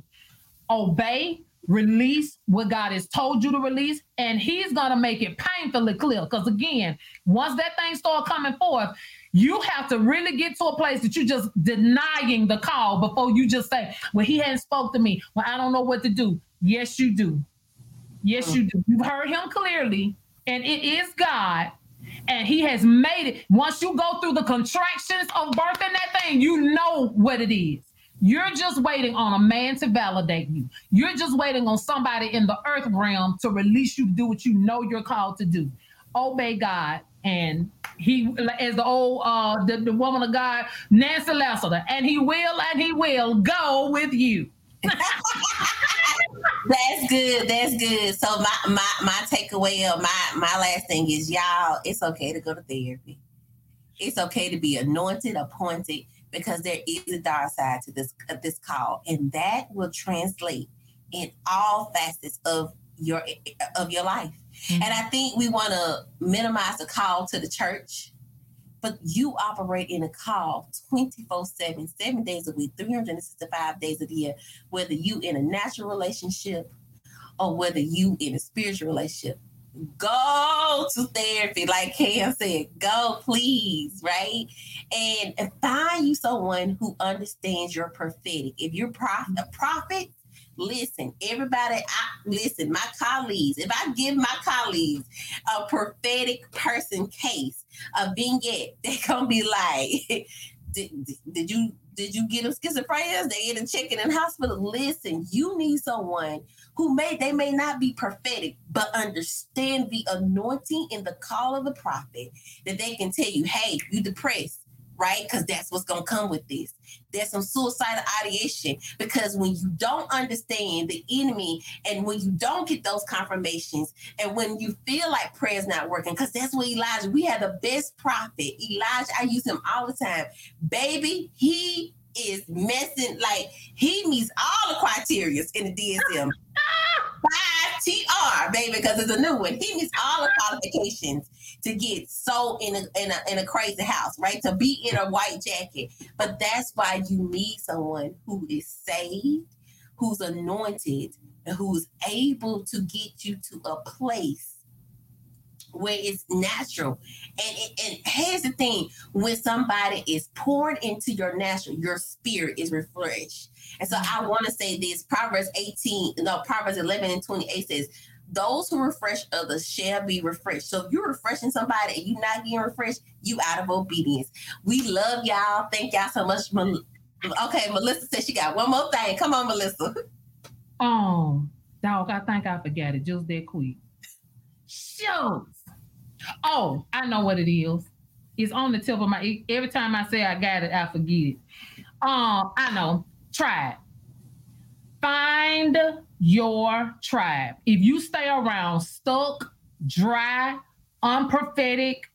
Obey, release what God has told you to release, and He's to make it painfully clear. Because again, once that thing start coming forth, you have to really get to a place that you're just denying the call before you just say, Well, he hadn't spoke to me. Well, I don't know what to do. Yes, you do. Yes, you do. You've heard him clearly, and it is God. And he has made it. Once you go through the contractions of birthing that thing, you know what it is. You're just waiting on a man to validate you. You're just waiting on somebody in the earth realm to release you to do what you know you're called to do. Obey God and he as the old uh the, the woman of God, Nancy Lassiter, and he will and he will go with you. that's good. That's good. So my my my takeaway of my my last thing is y'all, it's okay to go to therapy. It's okay to be anointed, appointed, because there is a dark side to this uh, this call, and that will translate in all facets of your of your life. Mm-hmm. And I think we want to minimize the call to the church, but you operate in a call 24 7, seven days a week, 365 days a year, whether you in a natural relationship or whether you in a spiritual relationship. Go to therapy, like Cam said. Go, please, right? And find you someone who understands your prophetic. If you're prof- a prophet, Listen, everybody, I, listen, my colleagues, if I give my colleagues a prophetic person case, a vignette, they're going to be like, did, did you did you get them schizophrenia? They get them checking in hospital. Listen, you need someone who may they may not be prophetic, but understand the anointing and the call of the prophet that they can tell you, hey, you depressed right? Because that's what's going to come with this. There's some suicidal ideation because when you don't understand the enemy and when you don't get those confirmations and when you feel like prayer's not working, because that's what Elijah, we have the best prophet. Elijah, I use him all the time. Baby, he is messing like he meets all the criteria in the DSM. Five TR, baby, because it's a new one. He meets all the qualifications to get so in a, in a in a crazy house, right? To be in a white jacket. But that's why you need someone who is saved, who's anointed, and who's able to get you to a place where it's natural. And, and here's the thing when somebody is poured into your natural, your spirit is refreshed. And so I want to say this Proverbs 18, no, Proverbs 11 and 28 says, those who refresh others shall be refreshed. So if you're refreshing somebody and you're not getting refreshed, you out of obedience. We love y'all. Thank y'all so much. Okay, Melissa said she got one more thing. Come on, Melissa. Oh, dog, I think I forgot it just that quick. Shows. Oh, I know what it is. It's on the tip of my. Every time I say I got it, I forget it. Um, I know. It. Find your tribe. If you stay around stuck, dry, unprophetic,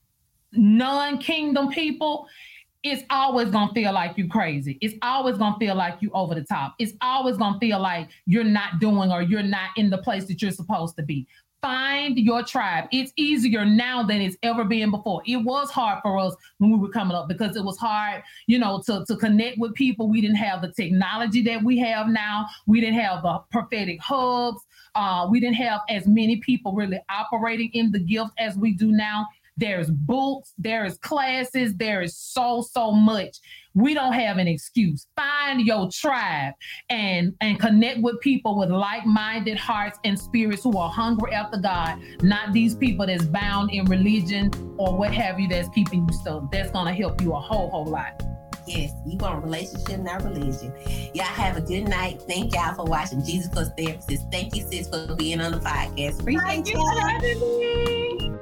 non-kingdom people, it's always gonna feel like you crazy. It's always gonna feel like you over the top. It's always gonna feel like you're not doing or you're not in the place that you're supposed to be. Find your tribe. It's easier now than it's ever been before. It was hard for us when we were coming up because it was hard, you know, to, to connect with people. We didn't have the technology that we have now. We didn't have the prophetic hubs. Uh, we didn't have as many people really operating in the gift as we do now. There's books, there is classes, there is so, so much. We don't have an excuse. Find your tribe and and connect with people with like-minded hearts and spirits who are hungry after God, not these people that's bound in religion or what have you that's keeping you stuck. That's gonna help you a whole, whole lot. Yes, you want relationship, not religion. Y'all have a good night. Thank y'all for watching Jesus Plus Therapist. Thank you, sis, for being on the podcast. Appreciate Thank you for having me.